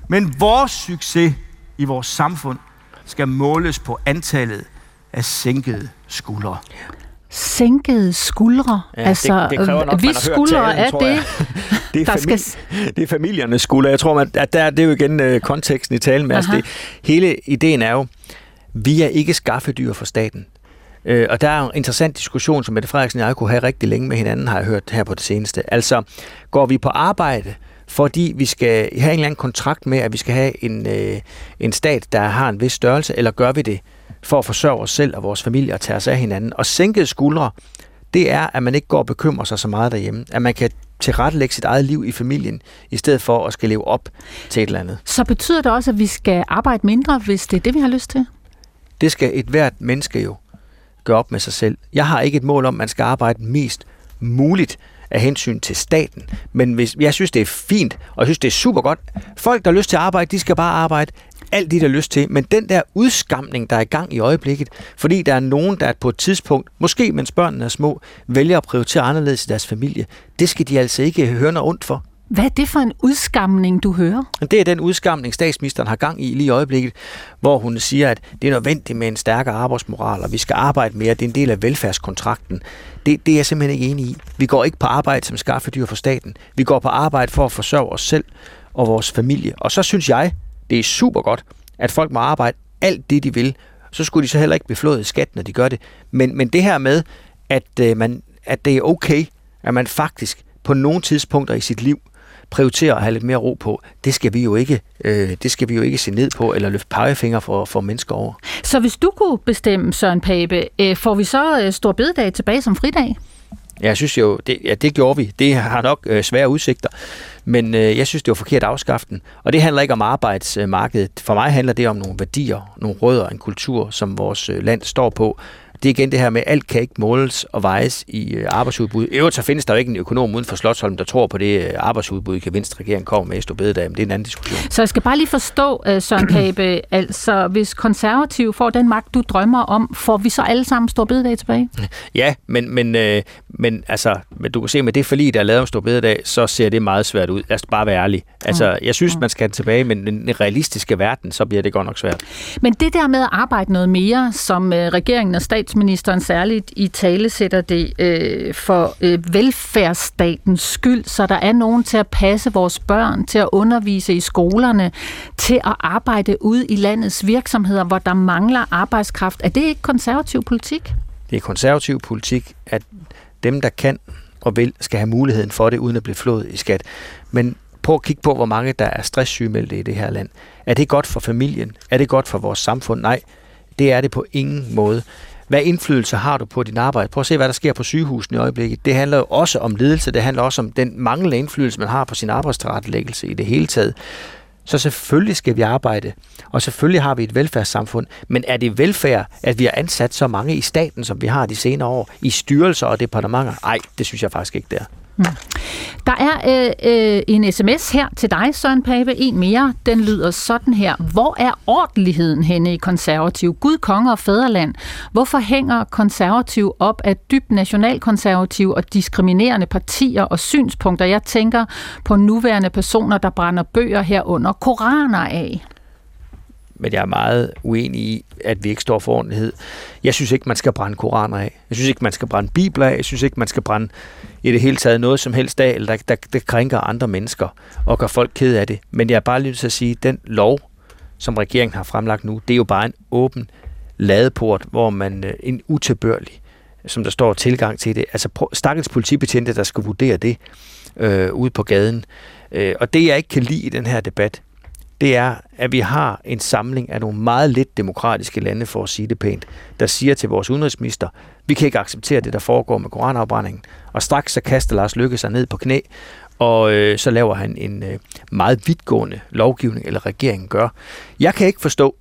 Men vores succes i vores samfund skal måles på antallet af sænkede skuldre. Sænkede skuldre? Ja, altså, det, det kræver nok, vi skuldre er det, det, er der famili- skal... det er familiernes skuldre. Jeg tror, man, at der, det er jo igen øh, konteksten i talen med. Altså, det, hele ideen er jo, vi er ikke skaffedyr for staten. Øh, og der er en interessant diskussion, som Mette Frederiksen og jeg kunne have rigtig længe med hinanden, har jeg hørt her på det seneste. Altså, går vi på arbejde, fordi vi skal have en eller anden kontrakt med, at vi skal have en, øh, en stat, der har en vis størrelse, eller gør vi det for at forsørge os selv og vores familie og tage os af hinanden? Og sænkede skuldre, det er, at man ikke går og bekymrer sig så meget derhjemme. At man kan tilrettelægge sit eget liv i familien, i stedet for at skal leve op til et eller andet. Så betyder det også, at vi skal arbejde mindre, hvis det er det, vi har lyst til? Det skal et hvert menneske jo gøre op med sig selv. Jeg har ikke et mål om, at man skal arbejde mest muligt af hensyn til staten. Men hvis, jeg synes, det er fint, og jeg synes, det er super godt. Folk, der har lyst til at arbejde, de skal bare arbejde alt det, der lyst til. Men den der udskamning, der er i gang i øjeblikket, fordi der er nogen, der på et tidspunkt, måske mens børnene er små, vælger at prioritere anderledes i deres familie, det skal de altså ikke høre noget ondt for. Hvad er det for en udskamning, du hører? Det er den udskamning, statsministeren har gang i lige i øjeblikket, hvor hun siger, at det er nødvendigt med en stærkere arbejdsmoral, og vi skal arbejde mere. Det er en del af velfærdskontrakten. Det, det er jeg simpelthen ikke enig i. Vi går ikke på arbejde som skaffedyr for staten. Vi går på arbejde for at forsørge os selv og vores familie. Og så synes jeg, det er super godt, at folk må arbejde alt det, de vil. Så skulle de så heller ikke blive flået i skat, når de gør det. Men, men det her med, at, øh, man, at det er okay, at man faktisk på nogle tidspunkter i sit liv prioriterer at have lidt mere ro på, det skal vi jo ikke, øh, det skal vi jo ikke se ned på eller løfte pegefinger for, for mennesker over. Så hvis du kunne bestemme, Søren Pape, øh, får vi så øh, stor bededag tilbage som fridag? Jeg synes jo, det, ja, det gjorde vi. Det har nok øh, svære udsigter, men øh, jeg synes, det var forkert afskaften. Og det handler ikke om arbejdsmarkedet. For mig handler det om nogle værdier, nogle rødder, en kultur, som vores øh, land står på, det er igen det her med, at alt kan ikke måles og vejes i øh, arbejdsudbud. I øvrigt så findes der jo ikke en økonom uden for Slottsholm, der tror på det øh, arbejdsudbud, kan regeringen kommer med i Storbededag, men det er en anden diskussion. Så jeg skal bare lige forstå, øh, Søren Pape, altså hvis konservativ får den magt, du drømmer om, får vi så alle sammen Storbededag tilbage? Ja, men, men, øh, men altså, du kan se med det forlig, der er lavet om Storbededag, så ser det meget svært ud. Lad os bare være ærlig. Altså, jeg synes, man skal tilbage, men i den realistiske verden, så bliver det godt nok svært. Men det der med at arbejde noget mere, som regeringen og stat statsministeren særligt i tale sætter det øh, for øh, velfærdsstatens skyld, så der er nogen til at passe vores børn, til at undervise i skolerne, til at arbejde ude i landets virksomheder, hvor der mangler arbejdskraft. Er det ikke konservativ politik? Det er konservativ politik, at dem, der kan og vil, skal have muligheden for det, uden at blive flået i skat. Men prøv at kigge på, hvor mange der er stresssygemeldte i det her land. Er det godt for familien? Er det godt for vores samfund? Nej, det er det på ingen måde. Hvad indflydelse har du på din arbejde? Prøv at se, hvad der sker på sygehusene i øjeblikket. Det handler jo også om ledelse. Det handler også om den manglende indflydelse, man har på sin arbejdstilrettelæggelse i det hele taget. Så selvfølgelig skal vi arbejde, og selvfølgelig har vi et velfærdssamfund. Men er det velfærd, at vi har ansat så mange i staten, som vi har de senere år, i styrelser og departementer? Nej, det synes jeg faktisk ikke, det er. Mm. Der er øh, øh, en sms her til dig, Søren Pape. En mere. Den lyder sådan her. Hvor er ordentligheden henne i konservativ? Gud, konge og fædreland. Hvorfor hænger konservativ op af dybt nationalkonservativ og diskriminerende partier og synspunkter? Jeg tænker på nuværende personer, der brænder bøger herunder koraner af men jeg er meget uenig i, at vi ikke står for ordentlighed. Jeg synes ikke, man skal brænde koraner af. Jeg synes ikke, man skal brænde bibler af. Jeg synes ikke, man skal brænde i det hele taget noget som helst af, eller der, der, der krænker andre mennesker og gør folk ked af det. Men jeg er bare lige til at sige, at den lov, som regeringen har fremlagt nu, det er jo bare en åben ladeport, hvor man øh, en utilbørlig, som der står tilgang til det. Altså stakkels politibetjente, der skal vurdere det øh, ude på gaden. Øh, og det, jeg ikke kan lide i den her debat, det er, at vi har en samling af nogle meget lidt demokratiske lande, for at sige det pænt, der siger til vores udenrigsminister, vi kan ikke acceptere det, der foregår med koranafbrændingen. Og straks så kaster Lars Lykke sig ned på knæ, og øh, så laver han en øh, meget vidtgående lovgivning, eller regeringen gør. Jeg kan ikke forstå,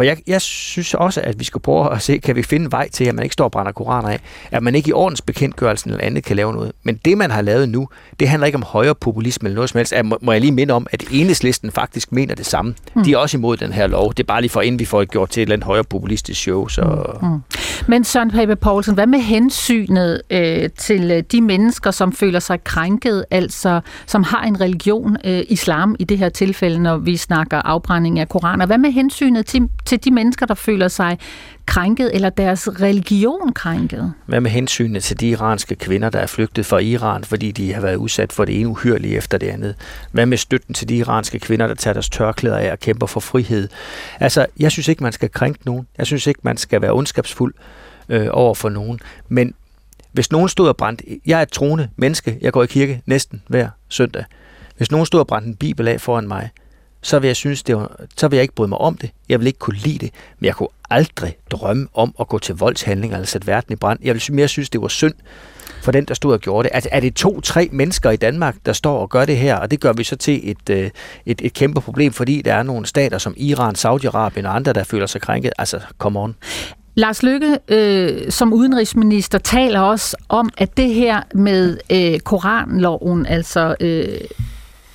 for jeg, jeg synes også, at vi skal prøve at se, kan vi finde vej til, at man ikke står og brænder koraner af, at man ikke i ordensbekendtgørelsen eller andet kan lave noget. Men det, man har lavet nu, det handler ikke om højere populisme eller noget som helst. Må, må jeg lige minde om, at enhedslisten faktisk mener det samme. Mm. De er også imod den her lov. Det er bare lige for, inden vi får gjort til et eller andet højere populistisk show. Så... Mm. Mm. Men Søren Pape Poulsen, hvad med hensynet øh, til øh, de mennesker, som føler sig krænket, altså som har en religion, øh, islam i det her tilfælde, når vi snakker afbrænding af koraner? Hvad med hensynet til til de mennesker, der føler sig krænket, eller deres religion krænket? Hvad med hensynet til de iranske kvinder, der er flygtet fra Iran, fordi de har været udsat for det ene uhyrlige efter det andet? Hvad med støtten til de iranske kvinder, der tager deres tørklæder af og kæmper for frihed? Altså, jeg synes ikke, man skal krænke nogen. Jeg synes ikke, man skal være ondskabsfuld øh, over for nogen. Men hvis nogen stod og brændte... Jeg er et troende menneske. Jeg går i kirke næsten hver søndag. Hvis nogen stod og brændte en bibel af foran mig, så vil jeg synes, det var, så vil jeg ikke bryde mig om det. Jeg vil ikke kunne lide det, men jeg kunne aldrig drømme om at gå til voldshandlinger eller sætte verden i brand. Jeg vil mere synes, det var synd for den, der stod og gjorde det. Altså, er det to-tre mennesker i Danmark, der står og gør det her, og det gør vi så til et, øh, et, et kæmpe problem, fordi der er nogle stater som Iran, Saudi-Arabien og andre, der føler sig krænket. Altså, come on. Lars Lykke øh, som udenrigsminister taler også om, at det her med øh, Koranloven, altså øh,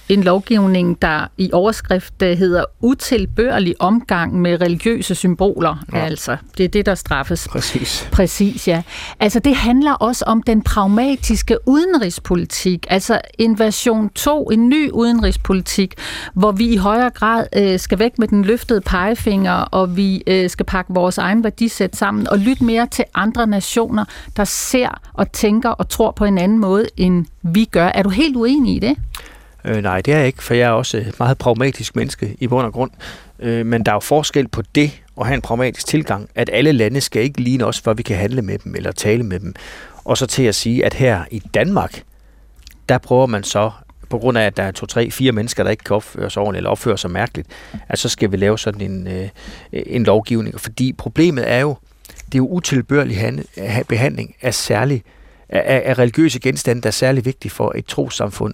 en lovgivning, der i overskrift øh, hedder utilbørlig omgang med religiøse symboler. Ja. Altså, det er det, der straffes. Præcis. Præcis, ja. Altså, det handler også om den pragmatiske udenrigspolitik. Altså, en version 2, en ny udenrigspolitik, hvor vi i højere grad øh, skal væk med den løftede pegefinger, og vi øh, skal pakke vores egen værdisæt sammen og lytte mere til andre nationer, der ser og tænker og tror på en anden måde, end vi gør. Er du helt uenig i det? Øh, nej, det er jeg ikke, for jeg er også et meget pragmatisk menneske i bund og grund. Øh, men der er jo forskel på det at have en pragmatisk tilgang, at alle lande skal ikke ligne os, for vi kan handle med dem eller tale med dem. Og så til at sige, at her i Danmark, der prøver man så, på grund af, at der er to, tre, fire mennesker, der ikke kan opføre sig ordentligt eller opføre sig mærkeligt, at så skal vi lave sådan en, øh, en lovgivning. Fordi problemet er jo, det er jo utilbørlig behandling af særlig af, af religiøse genstande, der er særlig vigtige for et trosamfund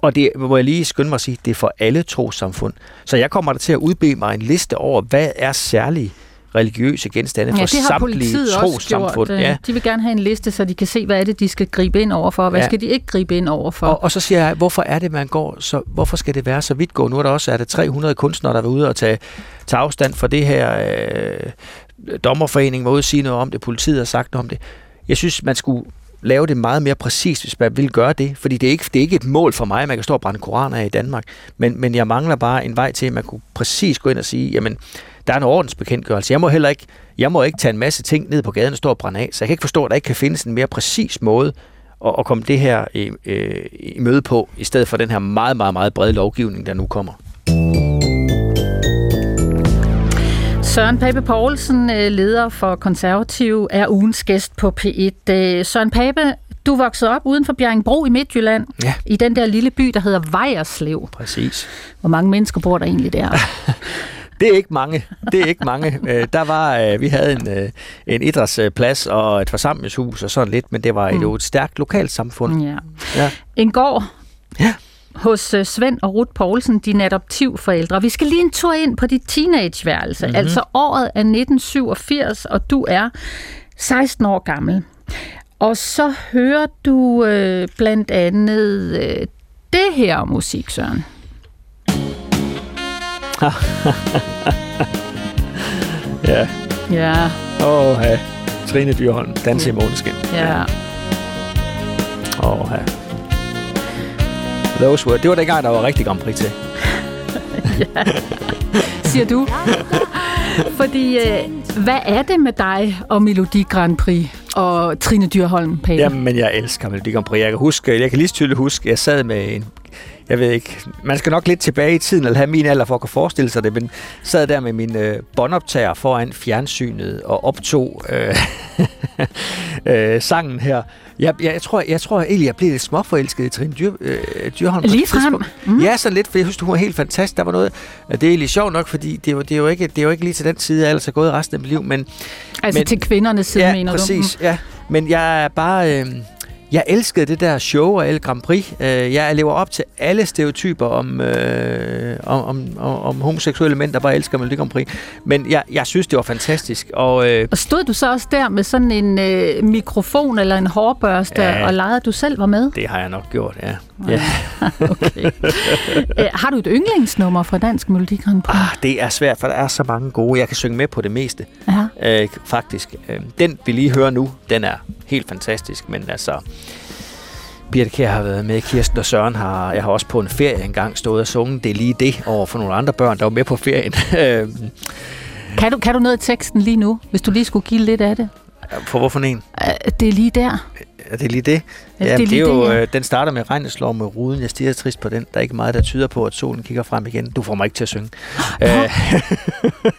og det må jeg lige skynde mig at sige, det er for alle trosamfund. Så jeg kommer der til at udbede mig en liste over, hvad er særlige religiøse genstande ja, for samtlige trosamfund. Øh, ja. De vil gerne have en liste, så de kan se, hvad er det, de skal gribe ind over for, hvad ja. skal de ikke gribe ind over for. Og, og så siger jeg, hvorfor er det, man går, så hvorfor skal det være så vidt gå? Nu er der også er der 300 kunstnere, der er ude og tage, tage afstand for det her. Øh, dommerforening var ude og sige noget om det, politiet har sagt noget om det. Jeg synes, man skulle lave det meget mere præcist, hvis man vil gøre det. Fordi det er ikke, det er ikke et mål for mig, at man kan stå og brænde koraner af i Danmark. Men, men jeg mangler bare en vej til, at man kunne præcis gå ind og sige, jamen, der er en ordensbekendtgørelse. Jeg må heller ikke, jeg må ikke tage en masse ting ned på gaden og stå og brænde af. Så jeg kan ikke forstå, at der ikke kan findes en mere præcis måde at, at komme det her i, øh, i møde på, i stedet for den her meget, meget, meget brede lovgivning, der nu kommer. Søren Pape Poulsen, øh, leder for Konservativ, er ugens gæst på P1. Øh, Søren Pape, du voksede op uden for Bjerringbro i Midtjylland, ja. i den der lille by, der hedder Vejerslev. Præcis. Hvor mange mennesker bor der egentlig der? Det er ikke mange. Det er ikke mange. Øh, der var, vi havde en, en idrætsplads og et forsamlingshus og sådan lidt, men det var et, mm. et stærkt lokalt samfund. Ja. ja. En gård. Ja hos øh, Svend og Ruth Poulsen, dine adoptivforældre. Vi skal lige en tur ind på dit teenageværelse. Mm-hmm. Altså året er 1987, og du er 16 år gammel. Og så hører du øh, blandt andet øh, det her musik, Søren. Ja. Ja, Åh, oh, ja. Trine Dyrholm, Danse i måneskin. ja. Åh, oh, ja. Those were, det var dengang, der var rigtig Grand Prix til. siger du. Fordi, øh, hvad er det med dig og Melodi Grand Prix og Trine Dyrholm, Pape? Jamen, men jeg elsker Melodi Grand Prix. Jeg kan, huske, jeg kan lige tydeligt huske, jeg sad med en jeg ved ikke, man skal nok lidt tilbage i tiden, eller have min alder for at kunne forestille sig det, men sad der med min øh, båndoptager foran fjernsynet og optog øh, øh, sangen her. Jeg, jeg, jeg, tror, jeg tror egentlig, jeg blev lidt småforelsket i Trine Dyr, øh, Dyrholm. Lige frem? Mm. Ja, så lidt, for jeg synes, hun var helt fantastisk. Der var noget, det er egentlig sjovt nok, fordi det er, jo, det, er jo ikke, det er jo ikke lige til den side, jeg har gået resten af mit liv, men Altså men- til kvindernes side, ja, mener præcis, du? Mm. ja. Men jeg er bare... Øh, jeg elskede det der show og El Grand Prix. Øh, jeg lever op til alle stereotyper om, øh, om, om, om, om homoseksuelle mænd, der bare elsker Melodi Grand Prix. Men jeg, jeg synes, det var fantastisk. Og øh, Og stod du så også der med sådan en øh, mikrofon eller en hårbørste, Ja. og legede, du selv var med? det har jeg nok gjort, ja. ja. Okay. Æ, har du et yndlingsnummer fra Dansk Melodi Grand Prix? Ah, det er svært, for der er så mange gode. Jeg kan synge med på det meste, Ja. øh, faktisk. Øh, den, vi lige hører nu, den er helt fantastisk, men altså... Birte Kjær har været med, Kirsten og Søren har, jeg har også på en ferie engang stået og sunget, det er lige det over for nogle andre børn, der var med på ferien. Øh, Kan, du, kan du noget af teksten lige nu, hvis du lige skulle give lidt af det? for hvorfor en? Æ, det er lige der. Er det lige det? Ja, det er det er jo, det, ja. øh, den starter med regneslov med ruden. Jeg stiger trist på den. Der er ikke meget, der tyder på, at solen kigger frem igen. Du får mig ikke til at synge. øh,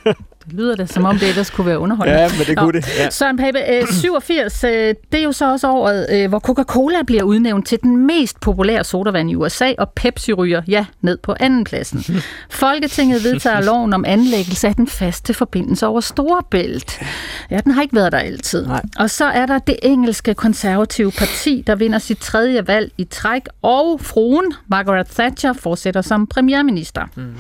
Det lyder da, som om det ellers kunne være underholdende. ja, men det Nå. kunne det. Ja. Søren Pape, øh, 87, øh, det er jo så også året, øh, hvor Coca-Cola bliver udnævnt til den mest populære sodavand i USA, og Pepsi ryger, ja, ned på andenpladsen. Folketinget vedtager loven om anlæggelse af den faste forbindelse over Storebælt. Ja, den har ikke været der altid. Nej. Og så er der det engelske konservative parti, der vinder sit tredje valg i træk, og fruen, Margaret Thatcher, fortsætter som premierminister. Mm.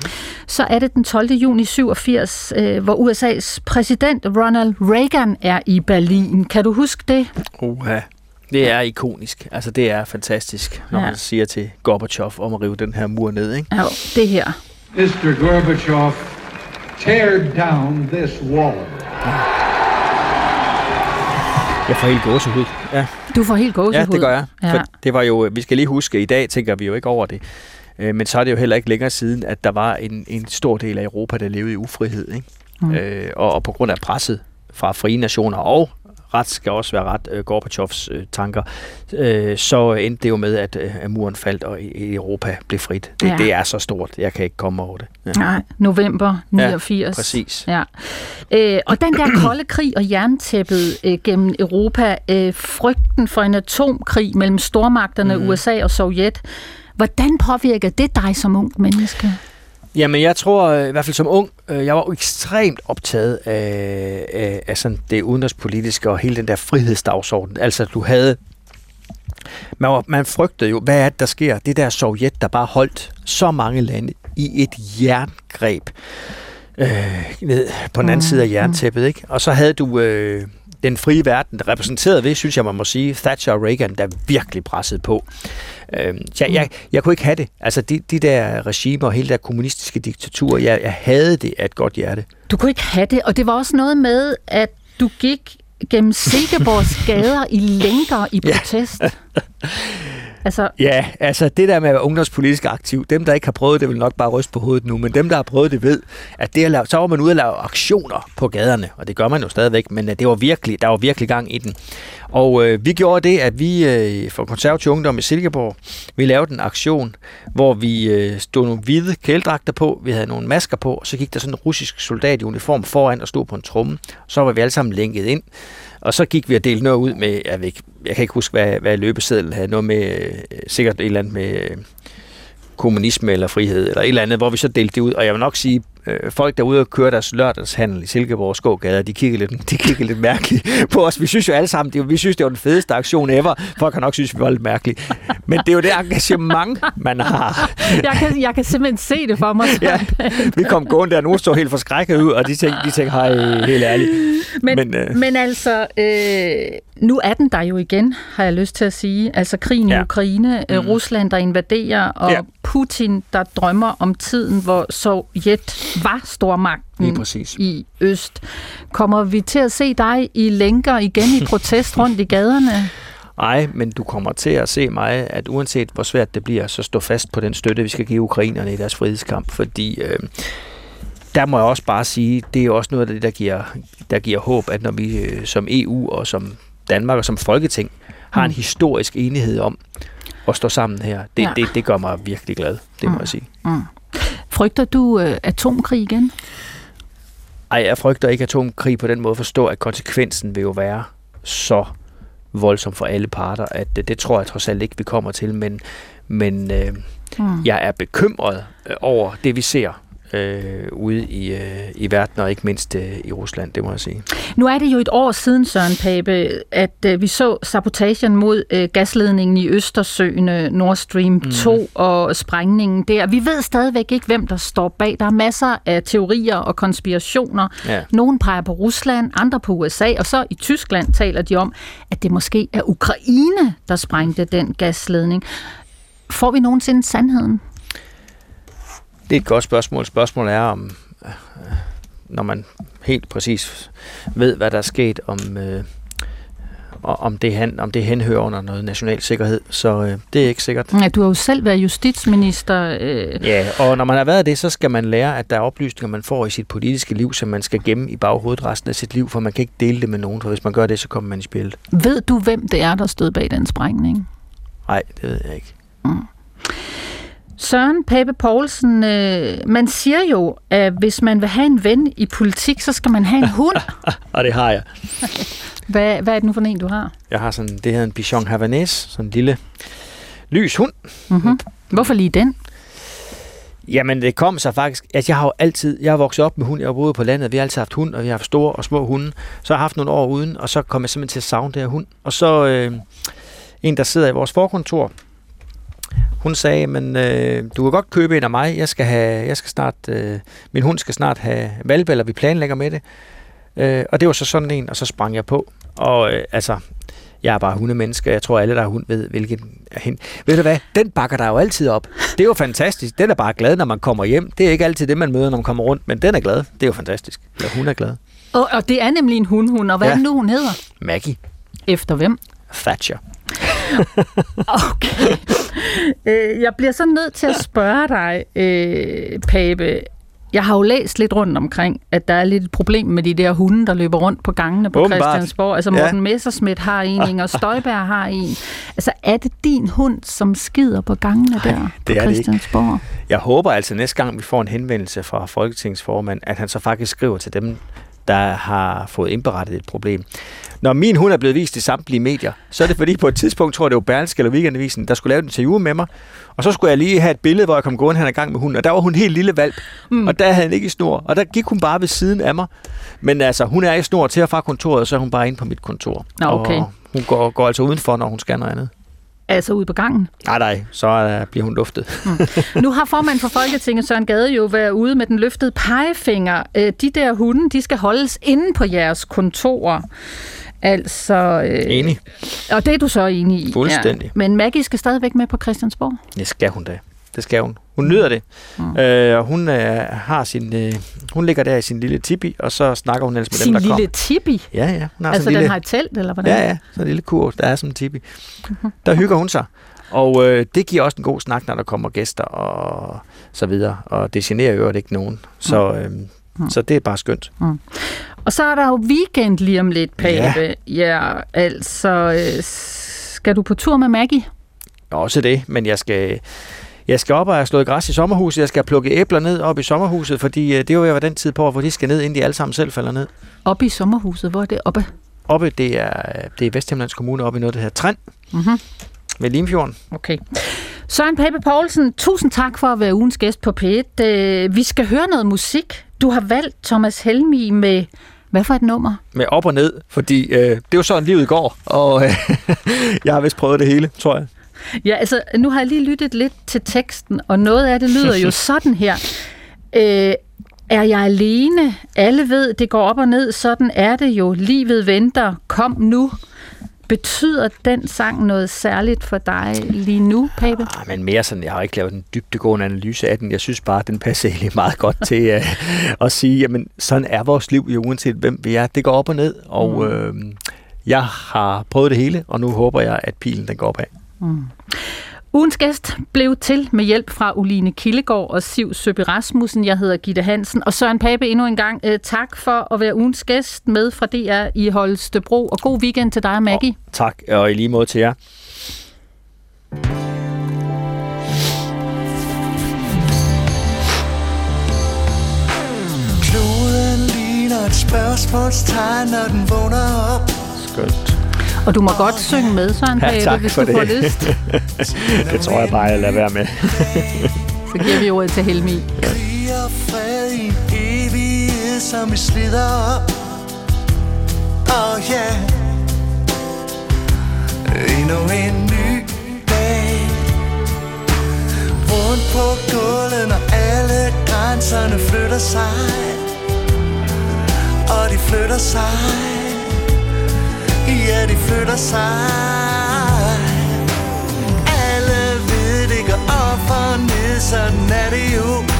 Så er det den 12. juni 87, øh, hvor USA's præsident Ronald Reagan er i Berlin. Kan du huske det? Uha. Det er ikonisk. Altså, det er fantastisk, når Ja. ja. man siger til Gorbachev om at rive den her mur ned. Ikke? Ja, det her. Mr. Gorbachev, tear down this wall. Jeg får helt gåsehud. Ja, Du får helt gåsehud. ja det gør jeg. Ja. For det var jo, vi skal lige huske, at i dag tænker vi jo ikke over det. Øh, Men så er det jo heller ikke længere siden, at der var en, en stor del af Europa, der levede i ufrihed. Ikke? Mm. Øh, og, og på grund af presset fra frie nationer og ret skal også være ret øh, Gorbachevs øh, tanker, øh, så endte det jo med, at, øh, at muren faldt, og Europa blev frit. Det, Ja. ja. det er så stort, jeg kan ikke komme over det. Ja. Nej, november 89. præcis. Ja. Øh, og den der kolde krig og jerntæppet øh, gennem Europa, øh, frygten for en atomkrig mellem stormagterne mm. USA og Sovjet, hvordan påvirker det dig som ung menneske? Jamen, jeg tror øh, i hvert fald som ung, øh, jeg var jo ekstremt optaget af, af, af sådan det udenrigspolitiske og hele den der frihedsdagsorden. Altså, du havde... Man, var, man frygtede jo, hvad er det, der sker? Det der Sovjet, der bare holdt så mange lande i et jerngreb øh, ned på den anden Mm, side af jerntæppet, ikke? Og så havde du øh, den frie verden, repræsenteret ved, synes jeg, man må sige, Thatcher og Reagan, der virkelig pressede på. Øh, jeg, jeg, jeg kunne ikke have det. Altså, de, de der regimer og hele der kommunistiske diktatur, jeg, jeg havde det af et godt hjerte. Du kunne ikke have det, og det var også noget med, at du gik gennem Silkeborgs gader i lænker i Ja. Altså, Ja, altså det der med at være ungdomspolitisk aktiv, dem der ikke har prøvet det, vil nok bare ryste på hovedet nu, men dem der har prøvet det ved, at det at lave, så var man ude at lave aktioner på gaderne, og det gør man jo stadigvæk, men øh, det var virkelig, der var virkelig gang i den. Og øh, vi gjorde det, at vi øh, for konservativ ungdom i Silkeborg, vi lavede en aktion, hvor vi øh, stod nogle hvide kæledragter på, vi havde nogle masker på, og så gik der sådan en russisk soldat i uniform foran og stod på en tromme. Så var vi alle sammen lænket ind, og så gik vi og delte noget ud med, jeg, ved ikke, jeg kan ikke huske, hvad, hvad løbesedlen havde, noget med, øh, sikkert et eller andet med øh, kommunisme eller frihed, eller et eller andet, hvor vi så delte det ud. Og jeg vil nok sige, øh, folk derude og kører deres lørdagshandel i Silkeborg Skågade, de kigger lidt, de kigger lidt mærkeligt på os. Vi synes jo alle sammen, det, vi synes, det var den fedeste aktion ever. Folk kan nok synes, vi var lidt mærkelige. Men det er jo det engagement, man har. Jeg kan, jeg kan simpelthen se det for mig. ja, vi kom gående der, og nogen så helt forskrækket ud, og de tænkte, de tænkte hej, helt ærligt. Men, men, øh... men altså, øh, nu er den der jo igen, har jeg lyst til at sige. Altså krigen ja. i Ukraine, mm. Rusland, der invaderer, og ja. Putin, der drømmer om tiden, hvor Sovjet var stormagten i øst. Kommer vi til at se dig i lænker igen i protest rundt i gaderne? Nej, men du kommer til at se mig, at uanset hvor svært det bliver, så stå fast på den støtte, vi skal give ukrainerne i deres frihedskamp, fordi øh, der må jeg også bare sige, det er også noget af det, der giver, der giver håb, at når vi øh, som EU og som Danmark og som Folketing har en mm. historisk enighed om at stå sammen her, det, ja. det, det gør mig virkelig glad, det må mm. jeg sige. Mm. Frygter du øh, atomkrig igen? Ej, jeg frygter ikke atomkrig på den måde forstå, at konsekvensen vil jo være så voldsom for alle parter, at det, det tror jeg trods alt ikke, vi kommer til, men, men øh, mm. jeg er bekymret øh, over det, vi ser øh, ude i, øh, i verden, og ikke mindst øh, i Rusland, det må jeg sige. Nu er det jo et år siden, Søren Pape, at øh, vi så sabotagen mod øh, gasledningen i Østersøen, øh, Nord Stream 2 mm. og sprængningen der. Vi ved stadigvæk ikke, hvem der står bag. Der er masser af teorier og konspirationer. Ja. Nogle peger på Rusland, andre på USA, og så i Tyskland taler de om, at det måske er Ukraine, der sprængte den gasledning. Får vi nogensinde sandheden? Det er et godt spørgsmål. Spørgsmålet er, om øh, når man helt præcis ved, hvad der er sket, om, øh, om, det, hen, om det henhører under noget national sikkerhed. Så øh, det er ikke sikkert. Ja, du har jo selv været justitsminister. Øh. Ja, og når man har været det, så skal man lære, at der er oplysninger, man får i sit politiske liv, som man skal gemme i baghovedet resten af sit liv, for man kan ikke dele det med nogen, for hvis man gør det, så kommer man i spillet. Ved du, hvem det er, der stod bag den sprængning? Nej, det ved jeg ikke. Mm. Søren Pape Poulsen, øh, man siger jo, at hvis man vil have en ven i politik, så skal man have en hund. og det har jeg. hvad, hvad er det nu for en, du har? Jeg har sådan, det hedder en Bichon Havanese, sådan en lille lys hund. Mm-hmm. Hvorfor lige den? Jamen, det kom så faktisk, at altså, jeg har jo altid, jeg har vokset op med hund, jeg har boet på landet, vi har altid haft hund, og vi har haft store og små hunde. Så har jeg haft nogle år uden, og så kom jeg simpelthen til at savne det her hund. Og så øh, en, der sidder i vores forkontor, hun sagde, men øh, du kan godt købe en af mig. Jeg skal have, jeg skal snart, øh, min hund skal snart have valpe, eller vi planlægger med det. Øh, og det var så sådan en, og så sprang jeg på. Og øh, altså, jeg er bare hundemenneske. Jeg tror, alle, der har hund, ved, hvilken er hende. Ved du hvad? Den bakker der jo altid op. Det er jo fantastisk. Den er bare glad, når man kommer hjem. Det er ikke altid det, man møder, når man kommer rundt, men den er glad. Det er jo fantastisk. Eller hun er glad. Og, og det er nemlig en hundhund. Og hvad ja. er nu, hun hedder? Maggie. Efter hvem? Thatcher. okay. Øh, jeg bliver så nødt til at spørge dig, øh, Pape. Jeg har jo læst lidt rundt omkring, at der er lidt et problem med de der hunde, der løber rundt på gangene på Åbenbart. Christiansborg. Altså Morten ja. Messerschmidt har en, Inger Støjberg har en. Altså er det din hund, som skider på gangene der Ej, det på Christiansborg? Det ikke. Jeg håber altså næste gang, vi får en henvendelse fra Folketingsformand, at han så faktisk skriver til dem, der har fået indberettet et problem. Når min hund er blevet vist i samtlige medier, så er det fordi på et tidspunkt, tror jeg det var Berlingske eller Weekendavisen, der skulle lave et interview med mig, og så skulle jeg lige have et billede, hvor jeg kom gående hen i gang med hunden, og der var hun helt lille valp, mm. og der havde han ikke i snor, og der gik hun bare ved siden af mig. Men altså, hun er i snor til og fra kontoret, og så er hun bare inde på mit kontor. Okay. Og hun går, går altså udenfor, når hun skal noget andet. Altså ude på gangen? Nej, nej, så uh, bliver hun luftet. mm. Nu har formand for Folketinget, Søren Gade, jo været ude med den løftede pegefinger. Uh, de der hunde, de skal holdes inde på jeres kontorer. Altså, øh, enig. Og det er du så enig i. Fuldstændig. Ja. Men Maggie skal stadigvæk med på Christiansborg? Det skal hun da. Det skal hun. Hun nyder det. Mm. Øh, og hun øh, har sin, øh, hun ligger der i sin lille tipi, og så snakker hun ellers med sin dem, der kommer. Sin lille tipi? Ja, ja. Hun har altså, den lille, har et telt, eller hvordan? Ja, ja. Så en lille kur, der er som en tipi. Mm-hmm. Der hygger hun sig. Og øh, det giver også en god snak, når der kommer gæster og så videre. Og det generer jo ikke nogen. Så, øh, mm. så det er bare skønt. Mm. Og så er der jo weekend lige om lidt, Pape. Ja, ja altså, øh, skal du på tur med Maggie? Også det, men jeg skal, jeg skal op og have slået græs i sommerhuset. Jeg skal plukke æbler ned op i sommerhuset, fordi øh, det er jo være den tid på, hvor de skal ned, inden de alle sammen selv falder ned. Op i sommerhuset? Hvor er det oppe? Oppe, det er, det er Vesthimlands Kommune, oppe i noget, der hedder Træn. Mm-hmm. Ved Limfjorden. Okay. Søren Pape Poulsen, tusind tak for at være ugens gæst på P1. Øh, vi skal høre noget musik. Du har valgt Thomas Helmi med... Hvad for et nummer? Med op og ned, fordi øh, det er jo sådan, livet går, og øh, jeg har vist prøvet det hele, tror jeg. Ja, altså, nu har jeg lige lyttet lidt til teksten, og noget af det lyder jo sådan her. Øh, er jeg alene? Alle ved, det går op og ned. Sådan er det jo. Livet venter. Kom nu. Betyder den sang noget særligt for dig lige nu, Pape? Ah, men mere sådan, jeg har ikke lavet en dybdegående analyse af den. Jeg synes bare, at den passer egentlig meget godt til uh, at sige, jamen sådan er vores liv jo uanset hvem vi er. Det går op og ned, og mm. øh, jeg har prøvet det hele, og nu håber jeg, at pilen den går opad. Mm. Ugens gæst blev til med hjælp fra Uline Kildegård og Siv Søby Rasmussen. Jeg hedder Gitte Hansen. Og Søren Pape endnu en gang øh, tak for at være ugens gæst med fra DR i Holstebro. Og god weekend til dig og Maggie. Og tak, og i lige måde til jer. Kloden ligner et spørgsmålstegn, når den vågner op. Skønt. Og du må godt synge med, Søren Pape, ja, hvis du det. får lyst. det tror jeg bare, jeg lader være med. Så giver vi ordet til Helmi. Krig og fred i evighed, som vi slider op. Oh yeah. Endnu en ny dag. Rundt på gulvet, når alle grænserne flytter sig. Og de flytter sig siger, de flytter sig. Alle ved, det går op og ned, sådan er det jo.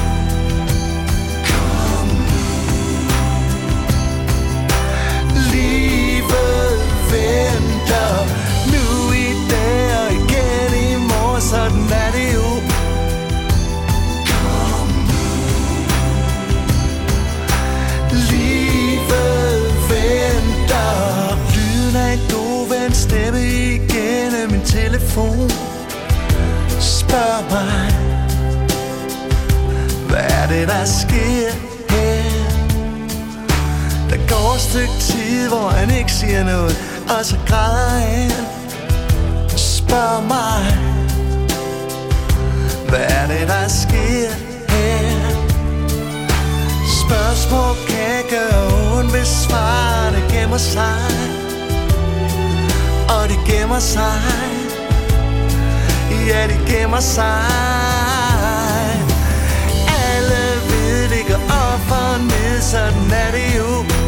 Spørg mig Hvad er det der sker her? Der går et stykke tid Hvor han ikke siger noget Og så græder han. Spørg mig Hvad er det der sker her? Spørgsmål kan gøre ondt Hvis svarene gemmer sig. Og de gemmer sig at de gemmer sig. Alle ved, det går op og ned, sådan er det jo.